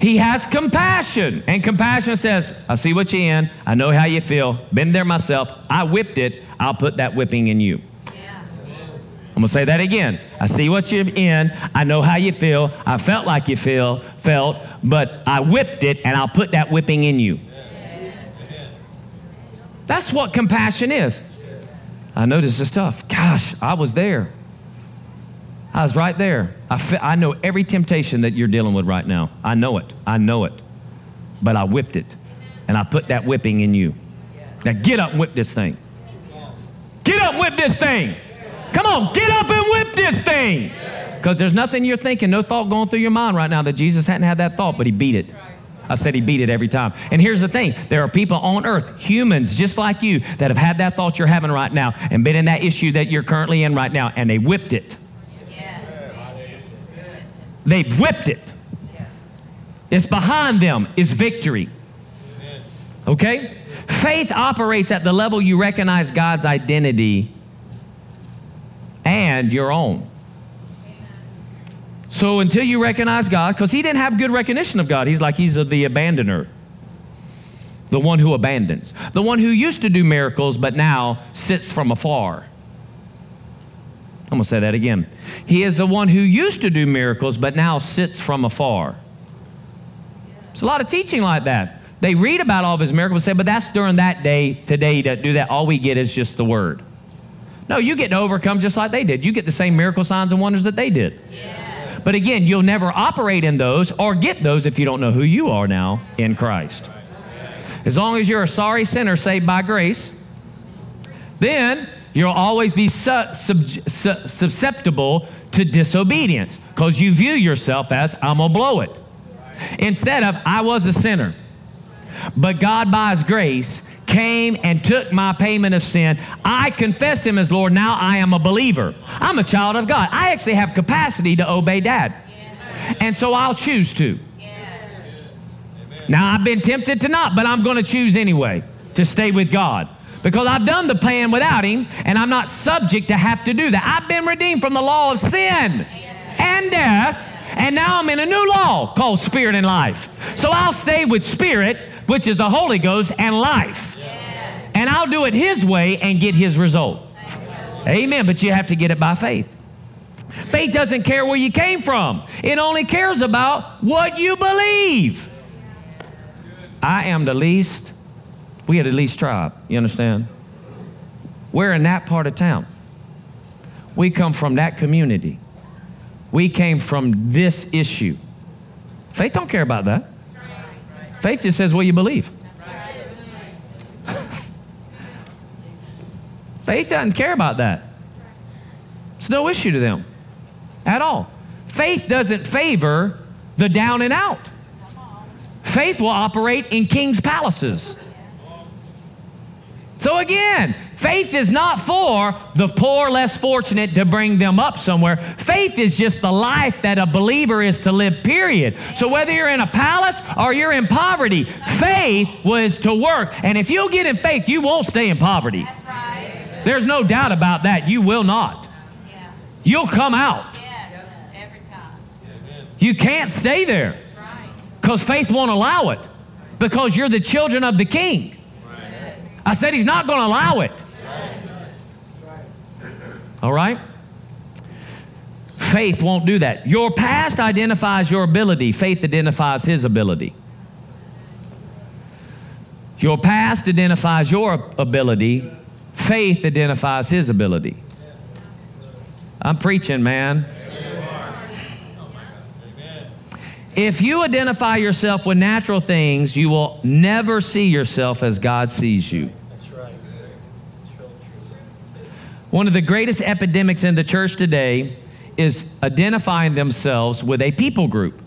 He has compassion. And compassion says, I see what you're in. I know how you feel. Been there myself. I whipped it. I'll put that whipping in you. I'm going to say that again. I see what you're in. I know how you feel. I felt like you feel, felt, but I whipped it and I'll put that whipping in you. That's what compassion is. I know this is tough. Gosh, I was there. I was right there. I, fe- I know every temptation that you're dealing with right now. I know it. I know it. But I whipped it. And I put that whipping in you. Now get up and whip this thing. Get up, and whip this thing. Come on, get up and whip this thing. Because there's nothing you're thinking, no thought going through your mind right now that Jesus hadn't had that thought, but he beat it. I said he beat it every time. And here's the thing there are people on earth, humans just like you, that have had that thought you're having right now and been in that issue that you're currently in right now, and they whipped it. They whipped it. It's behind them is victory. Okay? Faith operates at the level you recognize God's identity and your own. So until you recognize God, because he didn't have good recognition of God, he's like he's the abandoner, the one who abandons, the one who used to do miracles but now sits from afar. I'm going to say that again. He is the one who used to do miracles, but now sits from afar. It's a lot of teaching like that. They read about all of his miracles and say, but that's during that day. Today, to do that, all we get is just the word. No, you get to overcome just like they did. You get the same miracle signs and wonders that they did. Yes. But again, you'll never operate in those or get those if you don't know who you are now in Christ. As long as you're a sorry sinner saved by grace, then You'll always be su- sub- su- susceptible to disobedience because you view yourself as, I'm going to blow it. Instead of, I was a sinner, but God, by His grace, came and took my payment of sin. I confessed Him as Lord. Now I am a believer. I'm a child of God. I actually have capacity to obey Dad. And so I'll choose to. Now I've been tempted to not, but I'm going to choose anyway to stay with God because I've done the plan without him and I'm not subject to have to do that. I've been redeemed from the law of sin and death, And now I'm in a new law called spirit and life. So I'll stay with spirit, which is the Holy Ghost, and life. And I'll do it His way and get His result. Amen. But you have to get it by faith. Faith doesn't care where you came from, it only cares about what you believe. I am the least, we had at least tribe. You understand? We're in that part of town. We come from that community. We came from this issue. Faith don't care about that. Faith just says what you believe. [laughs] Faith doesn't care about that. It's no issue to them at all. Faith doesn't favor the down and out. Faith will operate in king's palaces. So again, faith is not for the poor, less fortunate to bring them up somewhere. Faith is just the life that a believer is to live, period. So whether you're in a palace or you're in poverty, faith was to work. And if you'll get in faith, you won't stay in poverty. There's no doubt about that. You will not. You'll come out. You can't stay there because faith won't allow it because you're the children of the king. I said he's not going to allow it. All right? Faith won't do that. Your past identifies your ability, faith identifies his ability. Your past identifies your ability, faith identifies his ability. I'm preaching, man. If you identify yourself with natural things, you will never see yourself as God sees you. That's right. One of the greatest epidemics in the church today is identifying themselves with a people group.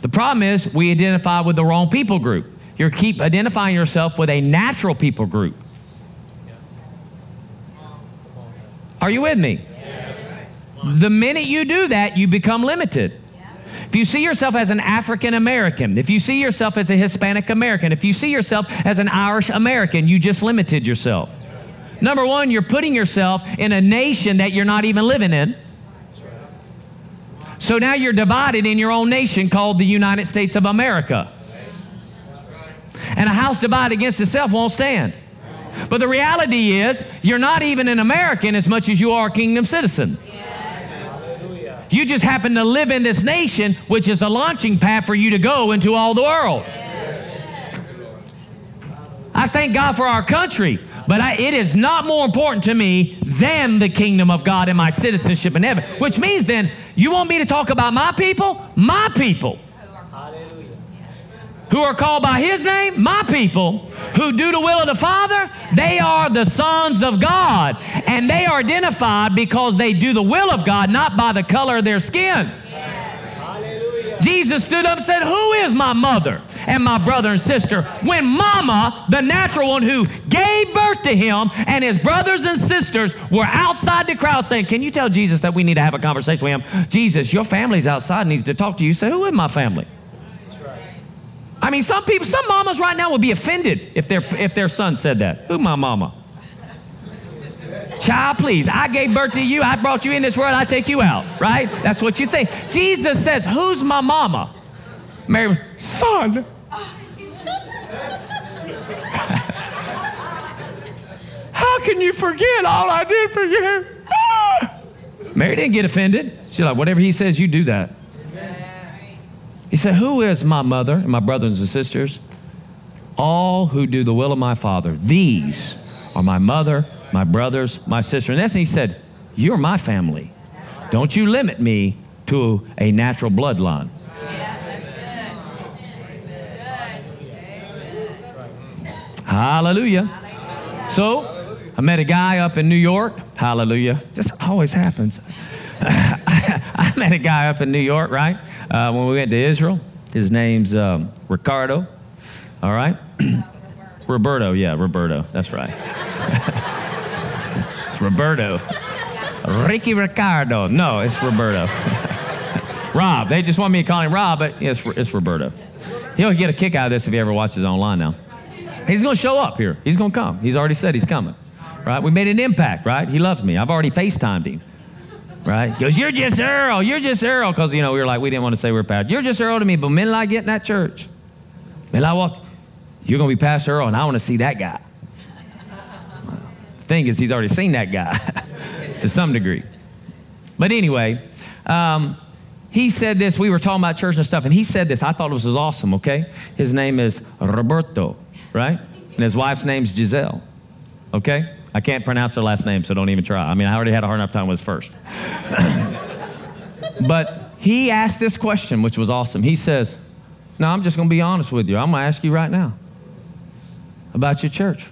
The problem is we identify with the wrong people group. You keep identifying yourself with a natural people group. Are you with me? The minute you do that, you become limited. If you see yourself as an African American, if you see yourself as a Hispanic American, if you see yourself as an Irish American, you just limited yourself. Number one, you're putting yourself in a nation that you're not even living in. So now you're divided in your own nation called the United States of America. And a house divided against itself won't stand. But the reality is, you're not even an American as much as you are a kingdom citizen. You just happen to live in this nation, which is the launching pad for you to go into all the world. I thank God for our country, but I, it is not more important to me than the kingdom of God and my citizenship in heaven. Which means then, you want me to talk about my people? My people. Who are called by his name? My people who do the will of the Father, they are the sons of God. And they are identified because they do the will of God, not by the color of their skin. Jesus stood up and said, Who is my mother and my brother and sister? When mama, the natural one who gave birth to him, and his brothers and sisters were outside the crowd saying, Can you tell Jesus that we need to have a conversation with him? Jesus, your family's outside, needs to talk to you. Say, Who is my family? I mean, some people, some mamas right now would be offended if their, if their son said that. Who my mama? Child, please, I gave birth to you. I brought you in this world. I take you out, right? That's what you think. Jesus says, Who's my mama? Mary, son. [laughs] How can you forget all I did for you? Ah! Mary didn't get offended. She's like, Whatever he says, you do that. He said, Who is my mother and my brothers and sisters? All who do the will of my Father. These are my mother, my brothers, my sister. And then he said, You're my family. Don't you limit me to a natural bloodline. Hallelujah. So, I met a guy up in New York. Hallelujah. This always happens. [laughs] I met a guy up in New York, right? Uh, when we went to Israel. His name's um, Ricardo. All right? [clears throat] Roberto, yeah, Roberto. That's right. [laughs] it's Roberto. Ricky Ricardo. No, it's Roberto. [laughs] Rob. They just want me to call him Rob, but it's, it's Roberto. He'll get a kick out of this if he ever watches online now. He's going to show up here. He's going to come. He's already said he's coming. right? We made an impact, right? He loves me. I've already FaceTimed him, right? He goes, You're just Earl. You're just Earl. Because, you know, we were like, we didn't want to say we're pastor. You're just Earl to me, but men like getting that church. Men I walk, you're going to be Pastor Earl, and I want to see that guy. Thing is, he's already seen that guy [laughs] to some degree. But anyway, um, he said this. We were talking about church and stuff, and he said this. I thought this was awesome, okay? His name is Roberto, right? And his wife's name's Giselle, okay? I can't pronounce her last name, so don't even try. I mean, I already had a hard enough time with his first. [coughs] but he asked this question, which was awesome. He says, No, I'm just going to be honest with you. I'm going to ask you right now about your church.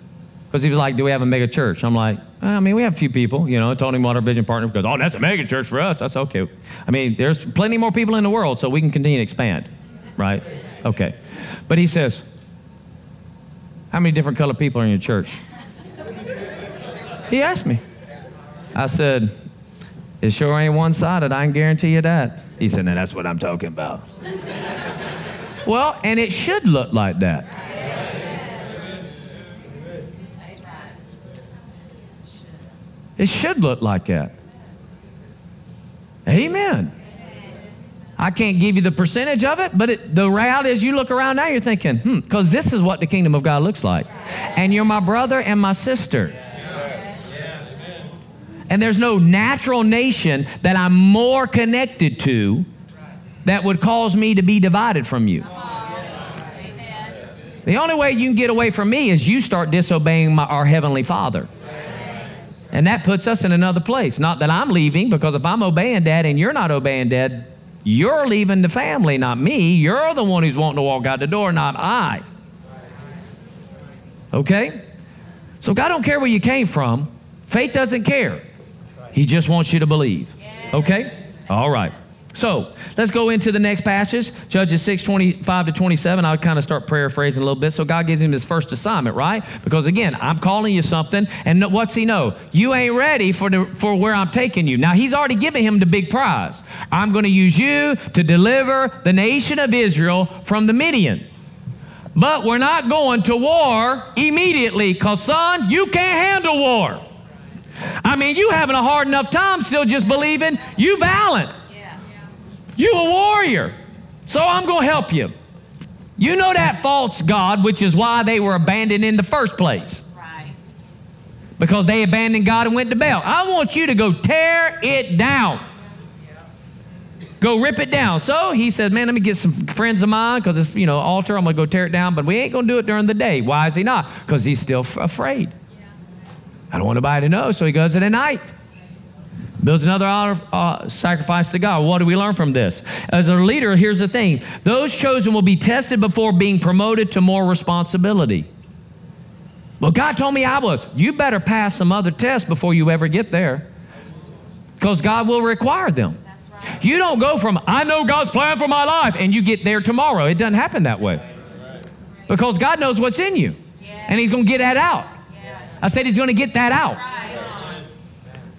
Because he was like, Do we have a mega church? I'm like, I mean, we have a few people, you know. I told him what our vision partner goes, Oh, that's a mega church for us. That's okay. I mean, there's plenty more people in the world, so we can continue to expand, right? Okay. But he says, How many different color people are in your church? He asked me. I said, It sure ain't one sided. I can guarantee you that. He said, Now that's what I'm talking about. well, and it should look like that. It should look like that. Amen. I can't give you the percentage of it, but it, the reality is you look around now, you're thinking, hmm, because this is what the kingdom of God looks like. And you're my brother and my sister. And there's no natural nation that I'm more connected to that would cause me to be divided from you. The only way you can get away from me is you start disobeying my, our Heavenly Father. And that puts us in another place. Not that I'm leaving, because if I'm obeying dad and you're not obeying dad, you're leaving the family, not me. You're the one who's wanting to walk out the door, not I. Okay? So God don't care where you came from. Faith doesn't care. He just wants you to believe. Okay? All right. So let's go into the next passage, Judges 6, 25 to 27. I'll kind of start paraphrasing a little bit. So God gives him his first assignment, right? Because again, I'm calling you something, and what's he know? You ain't ready for, the, for where I'm taking you. Now, he's already given him the big prize. I'm going to use you to deliver the nation of Israel from the Midian. But we're not going to war immediately, because, son, you can't handle war. I mean, you having a hard enough time still just believing you valiant. You a warrior. So I'm going to help you. You know that false God, which is why they were abandoned in the first place. Right. Because they abandoned God and went to Baal. I want you to go tear it down. Go rip it down. So he says, Man, let me get some friends of mine because it's, you know, altar. I'm going to go tear it down, but we ain't going to do it during the day. Why is he not? Because he's still f- afraid. I don't want anybody to know, so he goes it at night. Builds another uh, sacrifice to God. What do we learn from this? As a leader, here's the thing those chosen will be tested before being promoted to more responsibility. Well, God told me I was. You better pass some other tests before you ever get there because God will require them. Right. You don't go from, I know God's plan for my life, and you get there tomorrow. It doesn't happen that way because God knows what's in you, and He's going to get that out. I said He's going to get that out.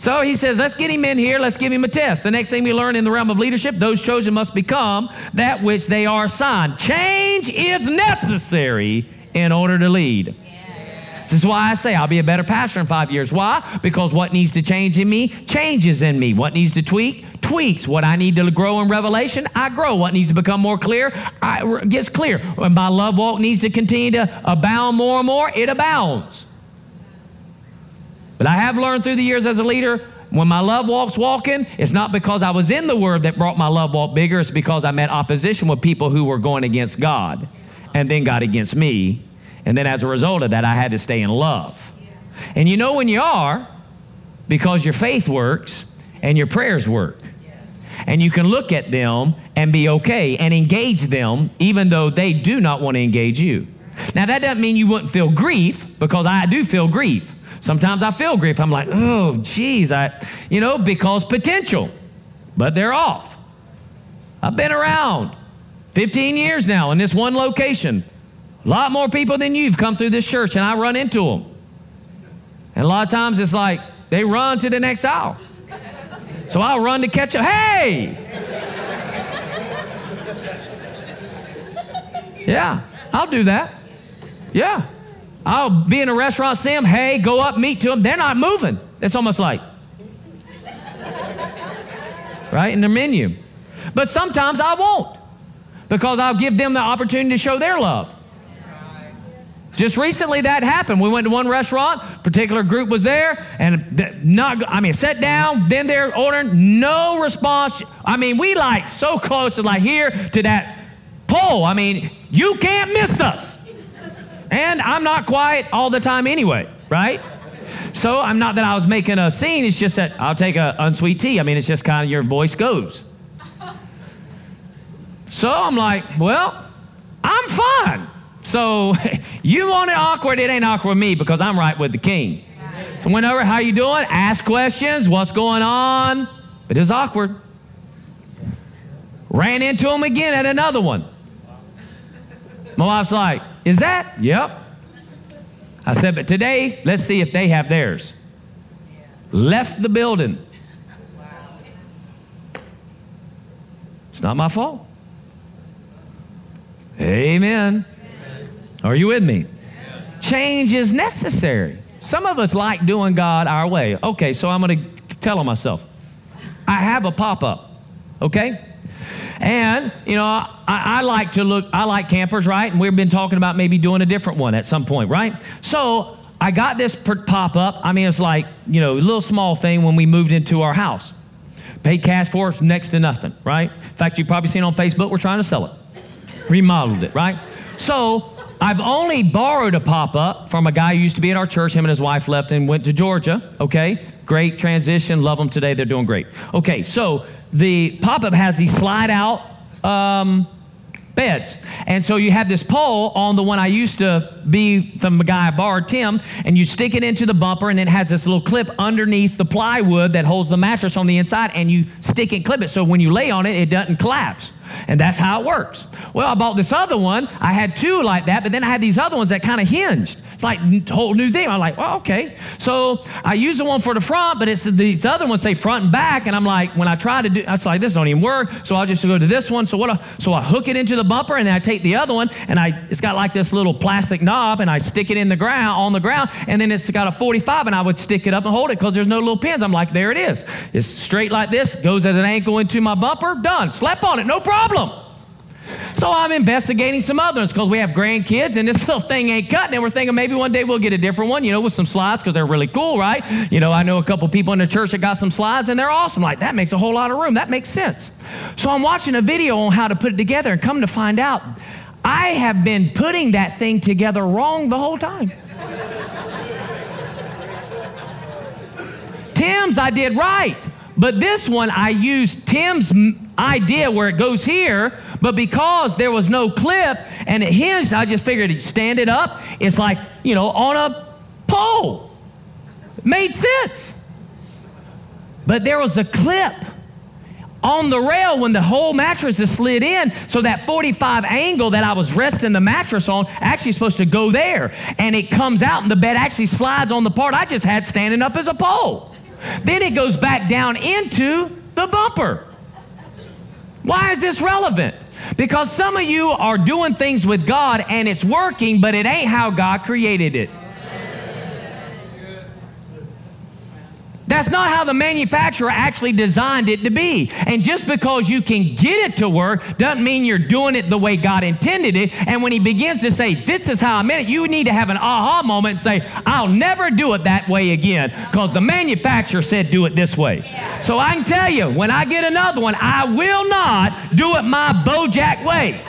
So he says, let's get him in here, let's give him a test. The next thing we learn in the realm of leadership, those chosen must become that which they are assigned. Change is necessary in order to lead. This is why I say I'll be a better pastor in five years. Why? Because what needs to change in me changes in me. What needs to tweak tweaks. What I need to grow in revelation, I grow. What needs to become more clear, I, gets clear. When my love walk needs to continue to abound more and more, it abounds. But I have learned through the years as a leader when my love walk's walking, it's not because I was in the Word that brought my love walk bigger. It's because I met opposition with people who were going against God and then God against me. And then as a result of that, I had to stay in love. And you know when you are, because your faith works and your prayers work. And you can look at them and be okay and engage them even though they do not want to engage you. Now, that doesn't mean you wouldn't feel grief because I do feel grief. Sometimes I feel grief. I'm like, oh, geez, I, you know, because potential, but they're off. I've been around 15 years now in this one location. A lot more people than you've come through this church, and I run into them. And a lot of times it's like they run to the next aisle. So I'll run to catch them. Hey! Yeah, I'll do that. Yeah. I'll be in a restaurant, see them, hey, go up, meet to them. They're not moving. It's almost like, right, in their menu. But sometimes I won't because I'll give them the opportunity to show their love. Just recently that happened. We went to one restaurant, particular group was there, and not, I mean, sat down, then they're ordering, no response. I mean, we like so close to like here to that pole. I mean, you can't miss us. And I'm not quiet all the time anyway, right? So I'm not that I was making a scene, it's just that I'll take a unsweet tea. I mean, it's just kind of your voice goes. So I'm like, well, I'm fine. So [laughs] you want it awkward, it ain't awkward with me because I'm right with the king. So whenever, how you doing? Ask questions, what's going on? But it's awkward. Ran into him again at another one. My wife's like, is that? Yep. I said, but today, let's see if they have theirs. Left the building. It's not my fault. Amen. Are you with me? Change is necessary. Some of us like doing God our way. Okay, so I'm going to tell on myself. I have a pop up, okay? And, you know, I, I, like to look, I like campers, right? And we've been talking about maybe doing a different one at some point, right? So I got this pop up. I mean, it's like, you know, a little small thing when we moved into our house. Paid cash for it, next to nothing, right? In fact, you've probably seen on Facebook, we're trying to sell it. Remodeled it, right? So I've only borrowed a pop up from a guy who used to be at our church. Him and his wife left and went to Georgia, okay? Great transition. Love them today. They're doing great. Okay, so the pop up has these slide out um, beds. And so you have this pole on the one I used to be the guy borrowed, Tim, and you stick it into the bumper, and it has this little clip underneath the plywood that holds the mattress on the inside, and you stick and clip it, so when you lay on it, it doesn't collapse. And that's how it works. Well, I bought this other one. I had two like that, but then I had these other ones that kind of hinged. It's like a whole new thing. I'm like, well, okay. So I use the one for the front, but it's these other ones say front and back, and I'm like, when I try to do, I was like, this don't even work. So I'll just go to this one. So what? I, so I hook it into the bumper, and I take the other one, and I it's got like this little plastic knob, and I stick it in the ground on the ground, and then it's got a 45, and I would stick it up and hold it because there's no little pins. I'm like, there it is. It's straight like this, goes as an ankle into my bumper, done. Slap on it, no problem. So I'm investigating some other ones because we have grandkids and this [laughs] little thing ain't cutting. And we're thinking maybe one day we'll get a different one, you know, with some slides because they're really cool, right? You know, I know a couple people in the church that got some slides and they're awesome. Like, that makes a whole lot of room. That makes sense. So I'm watching a video on how to put it together and come to find out I have been putting that thing together wrong the whole time. Tim's I did right. But this one, I used Tim's idea where it goes here, but because there was no clip and it hinged, I just figured stand it up. It's like, you know, on a pole. made sense. But there was a clip on the rail when the whole mattress is slid in. So that 45 angle that I was resting the mattress on actually supposed to go there. And it comes out and the bed actually slides on the part I just had standing up as a pole. Then it goes back down into the bumper. Why is this relevant? Because some of you are doing things with God and it's working, but it ain't how God created it. That's not how the manufacturer actually designed it to be. And just because you can get it to work doesn't mean you're doing it the way God intended it. And when he begins to say, This is how I meant it, you need to have an aha moment and say, I'll never do it that way again because the manufacturer said do it this way. So I can tell you, when I get another one, I will not do it my Bojack way.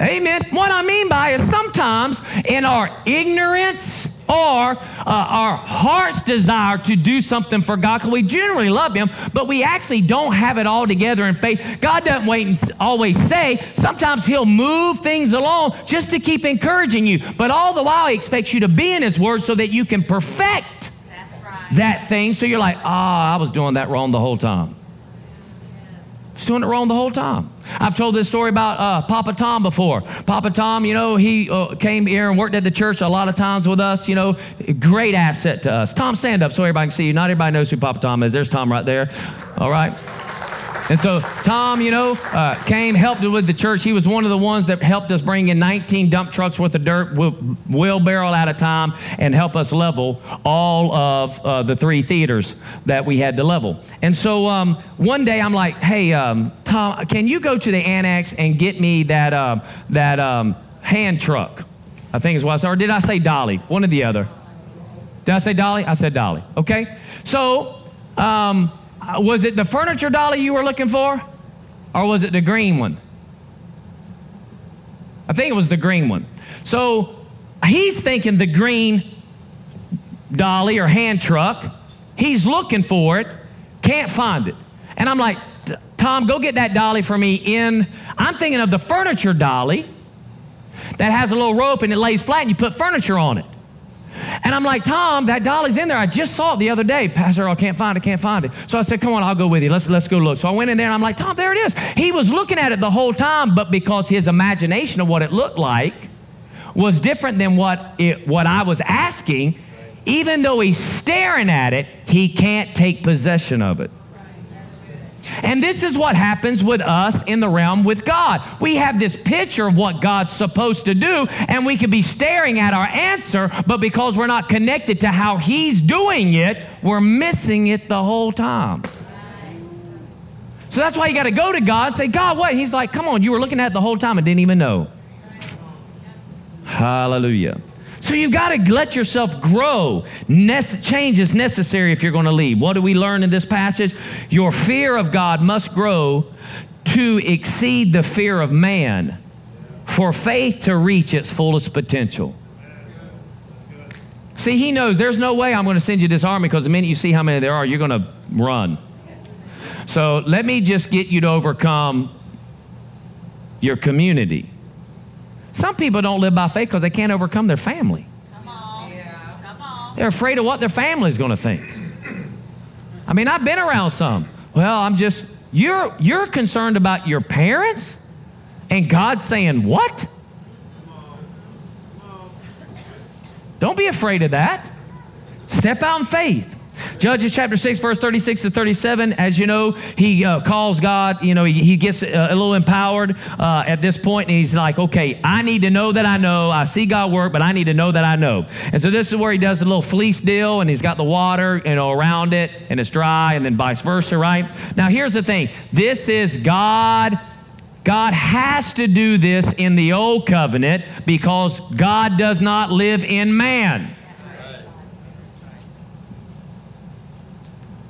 Amen. What I mean by is sometimes in our ignorance or uh, our heart's desire to do something for God, because we generally love Him, but we actually don't have it all together in faith. God doesn't wait and always say. Sometimes He'll move things along just to keep encouraging you, but all the while He expects you to be in His Word so that you can perfect right. that thing. So you're like, ah, oh, I was doing that wrong the whole time. Was doing it wrong the whole time. I've told this story about uh, Papa Tom before. Papa Tom, you know, he uh, came here and worked at the church a lot of times with us, you know, great asset to us. Tom, stand up so everybody can see you. Not everybody knows who Papa Tom is. There's Tom right there. All right. And so Tom, you know, uh, came, helped with the church. He was one of the ones that helped us bring in 19 dump trucks worth of dirt, wheelbarrow at a time, and help us level all of uh, the three theaters that we had to level. And so um, one day I'm like, hey, um, Tom, can you go to the annex and get me that, uh, that um, hand truck? I think is what I said. Or did I say dolly? One or the other. Did I say dolly? I said dolly. Okay. So, um, Uh, was it the furniture dolly you were looking for? Or was it the green one? I think it was the green one. So he's thinking the green dolly or hand truck. He's looking for it, can't find it. And I'm like, Tom, go get that dolly for me in. I'm thinking of the furniture dolly that has a little rope and it lays flat and you put furniture on it. And I'm like, Tom, that dolly's in there. I just saw it the other day. Pastor, I can't find it, can't find it. So I said, come on, I'll go with you. Let's, let's go look. So I went in there and I'm like, Tom, there it is. He was looking at it the whole time, but because his imagination of what it looked like was different than what, it, what I was asking, even though he's staring at it, he can't take possession of it. And this is what happens with us in the realm with God. We have this picture of what God's supposed to do, and we could be staring at our answer, but because we're not connected to how He's doing it, we're missing it the whole time. So that's why you got to go to God and say, God, what? He's like, come on, you were looking at it the whole time and didn't even know. Hallelujah. So you've got to let yourself grow. Change is necessary if you're going to lead. What do we learn in this passage? Your fear of God must grow to exceed the fear of man for faith to reach its fullest potential. See, he knows there's no way I'm going to send you this army because the minute you see how many there are, you're going to run. So let me just get you to overcome your community. Some people don't live by faith because they can't overcome their family. Come on. Yeah. Come on. They're afraid of what their family's going to think. I mean, I've been around some. Well, I'm just, you're, you're concerned about your parents? And God's saying, what? Don't be afraid of that. Step out in faith. Judges chapter 6, verse 36 to 37, as you know, he uh, calls God, you know, he, he gets a, uh, a, little empowered uh, at this point, and he's like, okay, I need to know that I know. I see God work, but I need to know that I know. And so this is where he does the little fleece deal, and he's got the water, you know, around it, and it's dry, and then vice versa, right? Now, here's the thing this is God. God has to do this in the old covenant because God does not live in man.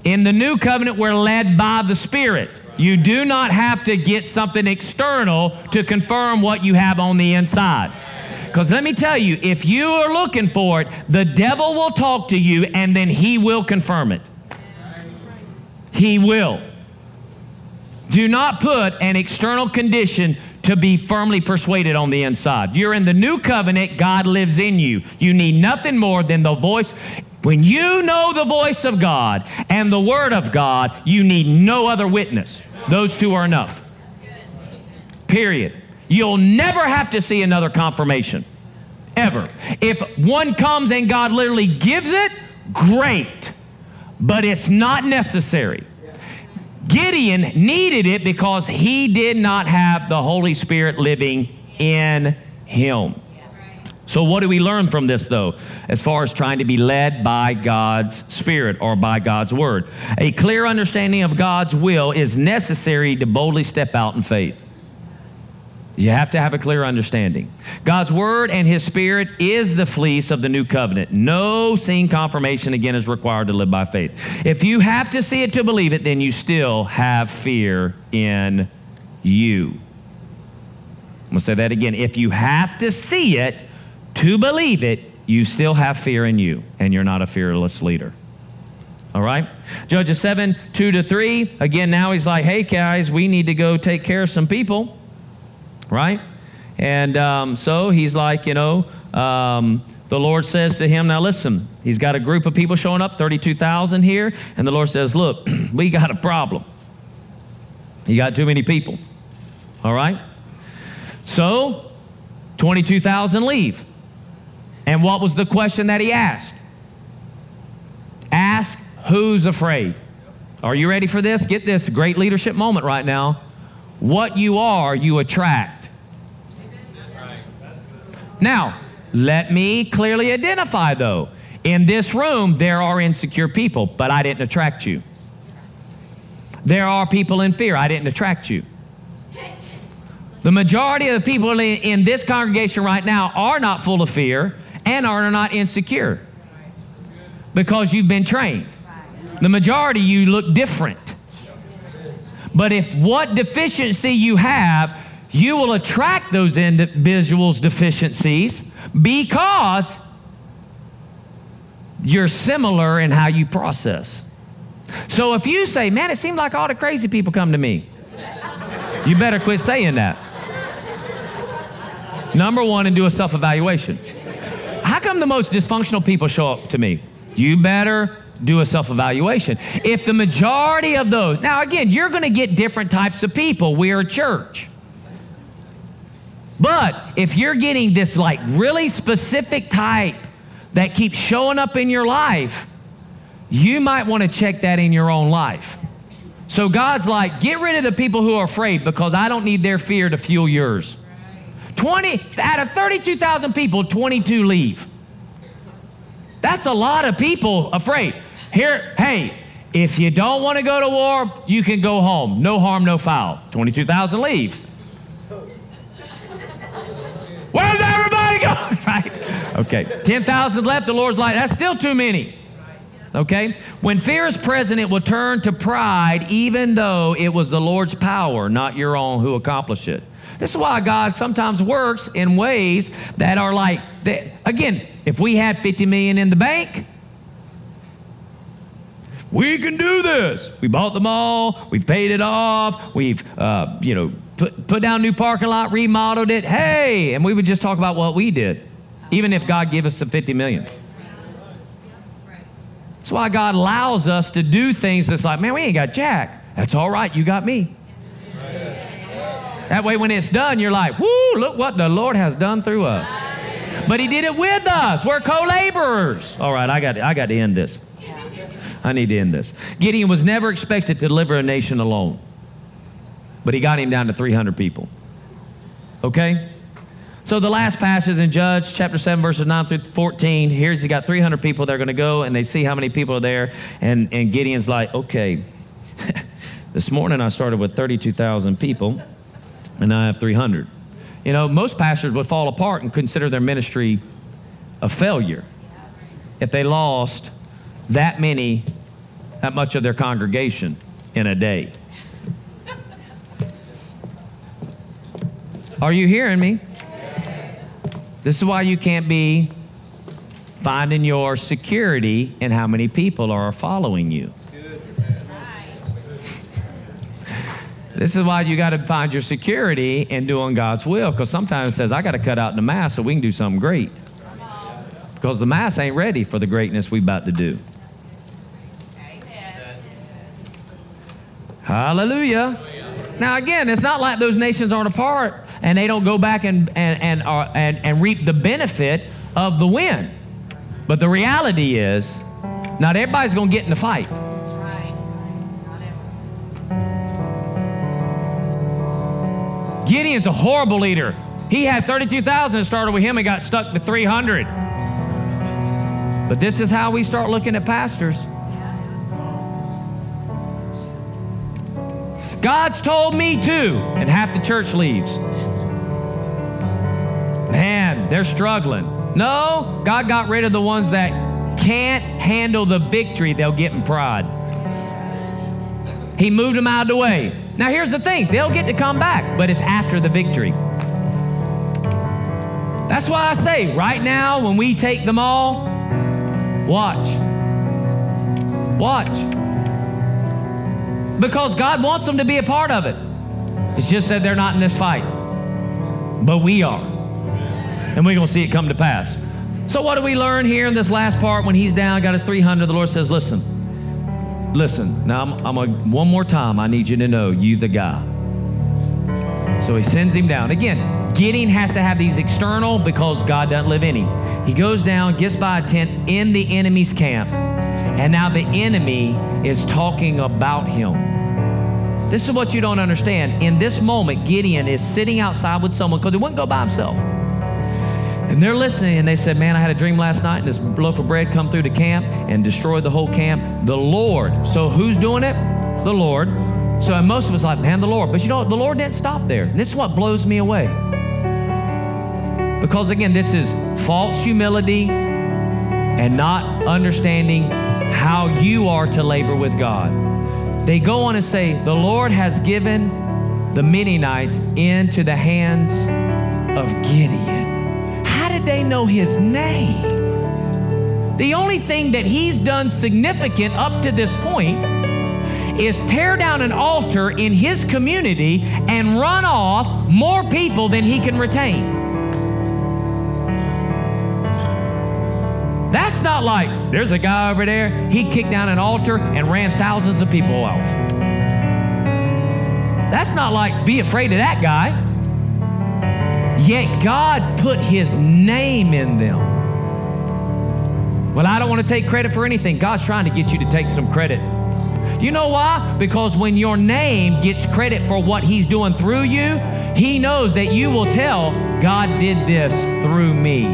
In the new covenant, we're led by the Spirit. You do not have to get something external to confirm what you have on the inside. Because let me tell you, if you are looking for it, the devil will talk to you and then he will confirm it. He will. Do not put an external condition to be firmly persuaded on the inside. You're in the new covenant, God lives in you. You need nothing more than the voice. When you know the voice of God and the Word of God, you need no other witness. Those two are enough. Period. You'll never have to see another confirmation. Ever. If one comes and God literally gives it, great. But it's not necessary. Gideon needed it because he did not have the Holy Spirit living in him. So, what do we learn from this, though, as far as trying to be led by God's Spirit or by God's Word? A clear understanding of God's will is necessary to boldly step out in faith. You have to have a clear understanding. God's Word and His Spirit is the fleece of the new covenant. No seeing confirmation again is required to live by faith. If you have to see it to believe it, then you still have fear in you. I'm going to say that again. If you have to see it, to believe it, you still have fear in you, and you're not a fearless leader. All right? Judges 7, 2 to 3. Again, now he's like, hey, guys, we need to go take care of some people. Right? And um, so he's like, you know, um, the Lord says to him, now listen, he's got a group of people showing up, 32,000 here, and the Lord says, look, [clears throat] we got a problem. You got too many people. All right? So, 22,000 leave. And what was the question that he asked? Ask who's afraid. Are you ready for this? Get this great leadership moment right now. What you are, you attract. Now, let me clearly identify though. In this room, there are insecure people, but I didn't attract you. There are people in fear. I didn't attract you. The majority of the people in, in this congregation right now are not full of fear and are not insecure because you've been trained. The majority of you look different. But if what deficiency you have, you will attract those individuals' deficiencies because you're similar in how you process. So if you say, man, it seems like all the crazy people come to me, you better quit saying that. Number one, and do a self evaluation. How come the most dysfunctional people show up to me? You better do a self evaluation. If the majority of those, now again, you're going to get different types of people. We're a church. But if you're getting this like really specific type that keeps showing up in your life, you might want to check that in your own life. So God's like, get rid of the people who are afraid because I don't need their fear to fuel yours. 20 out of 32,000 people, 22 leave. That's a lot of people afraid. Here, hey, if you don't want to go to war, you can go home. No harm, no foul. 22,000 leave. Where's everybody going? [laughs] right? Okay. 10,000 left. The Lord's like, that's still too many. Okay? When fear is present, it will turn to pride, even though it was the Lord's power, not your own, who accomplished it. This is why God sometimes works in ways that are like, that. again, if we had 50 million in the bank, we can do this. We bought them all. We've paid it off. We've, uh, you know, put, put down new parking lot, remodeled it. Hey, and we would just talk about what we did, even if God gave us the 50 million. That's why God allows us to do things that's like, man, we ain't got Jack. That's all right. You got me. That way, when it's done, you're like, whoo, look what the Lord has done through us. But He did it with us. We're co laborers. All right, I got, I got to end this. I need to end this. Gideon was never expected to deliver a nation alone, but he got him down to 300 people. Okay? So the last passage in Judge chapter 7, verses 9 through 14, here's he got 300 people. They're going to go and they see how many people are there. And, and Gideon's like, okay, [laughs] this morning I started with 32,000 people and I have 300. You know, most pastors would fall apart and consider their ministry a failure if they lost that many that much of their congregation in a day. Are you hearing me? This is why you can't be finding your security in how many people are following you. This is why you got to find your security in doing God's will, because sometimes it says, I got to cut out the mass so we can do something great. Because the mass ain't ready for the greatness we about to do. Hallelujah. Now, again, it's not like those nations aren't apart and they don't go back and, and, and, uh, and, and reap the benefit of the win. But the reality is, not everybody's going to get in the fight. Gideon's a horrible leader. He had 32,000 started with him and got stuck to 300. But this is how we start looking at pastors. God's told me to, and half the church leaves. Man, they're struggling. No, God got rid of the ones that can't handle the victory they'll get in pride. He moved them out of the way. Now, here's the thing they'll get to come back, but it's after the victory. That's why I say, right now, when we take them all, watch. Watch because God wants them to be a part of it. It's just that they're not in this fight. But we are. And we're going to see it come to pass. So, what do we learn here in this last part when he's down, got his 300? The Lord says, Listen, listen. Now, I'm, I'm a, one more time, I need you to know you the guy. So he sends him down. Again, Gideon has to have these external because God doesn't live in him. He goes down, gets by a tent in the enemy's camp And now the enemy is talking about him. This is what you don't understand. In this moment, Gideon is sitting outside with someone because he wouldn't go by himself. And they're listening, and they said, Man, I had a dream last night, and this loaf of bread come through the camp and destroyed the whole camp. The Lord. So who's doing it? The Lord. So most of us like, man, the Lord. But you know, the Lord didn't stop there. This is what blows me away. Because again, this is false humility and not understanding how you are to labor with God. They go on and say, the Lord has given the Midianites into the hands of Gideon they know his name? The only thing that he's done significant up to this point is tear down an altar in his community and run off more people than he can retain. That's not like there's a guy over there, he kicked down an altar and ran thousands of people off. That's not like be afraid of that guy. Yet God put his name in them. Well, I don't want to take credit for anything. God's trying to get you to take some credit. You know why? Because when your name gets credit for what he's doing through you, he knows that you will tell, God did this through me.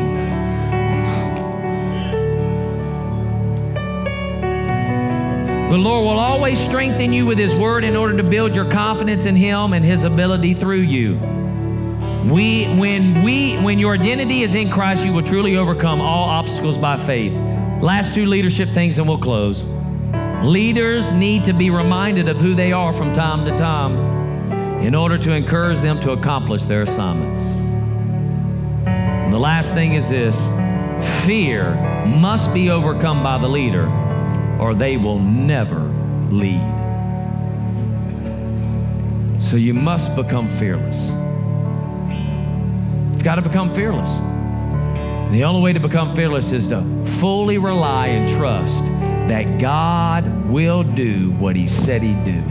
The Lord will always strengthen you with His Word in order to build your confidence in Him and His ability through you. We, when we, when your identity is in Christ, you will truly overcome all obstacles by faith. Last two leadership things, and we'll close. Leaders need to be reminded of who they are from time to time in order to encourage them to accomplish their assignment. And the last thing is this fear must be overcome by the leader, or they will never lead. So you must become fearless. Got to become fearless. The only way to become fearless is to fully rely and trust that God will do what He said He'd do.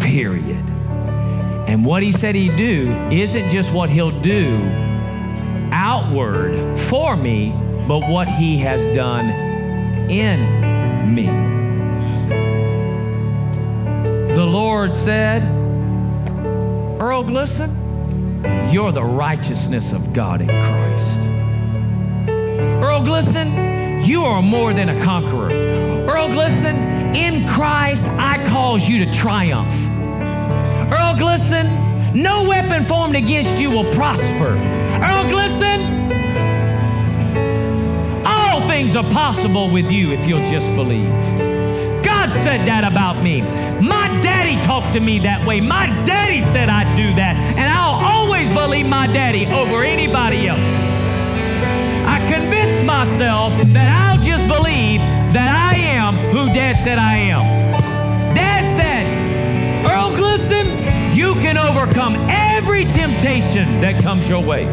Period. And what He said He'd do isn't just what He'll do outward for me, but what He has done in me. The Lord said, Earl Glisson, you're the righteousness of God in Christ. Earl Glisson, you are more than a conqueror. Earl Glisson, in Christ, I cause you to triumph. Earl Glisson, no weapon formed against you will prosper. Earl Glisson, all things are possible with you if you'll just believe. God said that about me. My daddy talked to me that way. My daddy said I'd do that. And I'll always believe my daddy over anybody else. I convinced myself that I'll just believe that I am who dad said I am. Dad said, Earl Glisson, you can overcome every temptation that comes your way.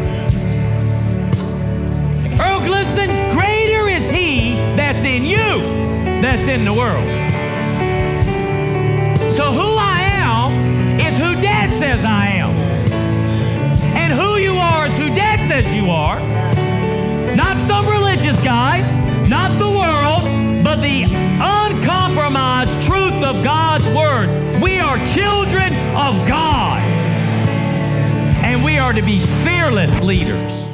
Earl Glisson, greater is he that's in you that's in the world. So who I am is who Dad says I am. And who you are is who Dad says you are. Not some religious guy, not the world, but the uncompromised truth of God's Word. We are children of God. And we are to be fearless leaders.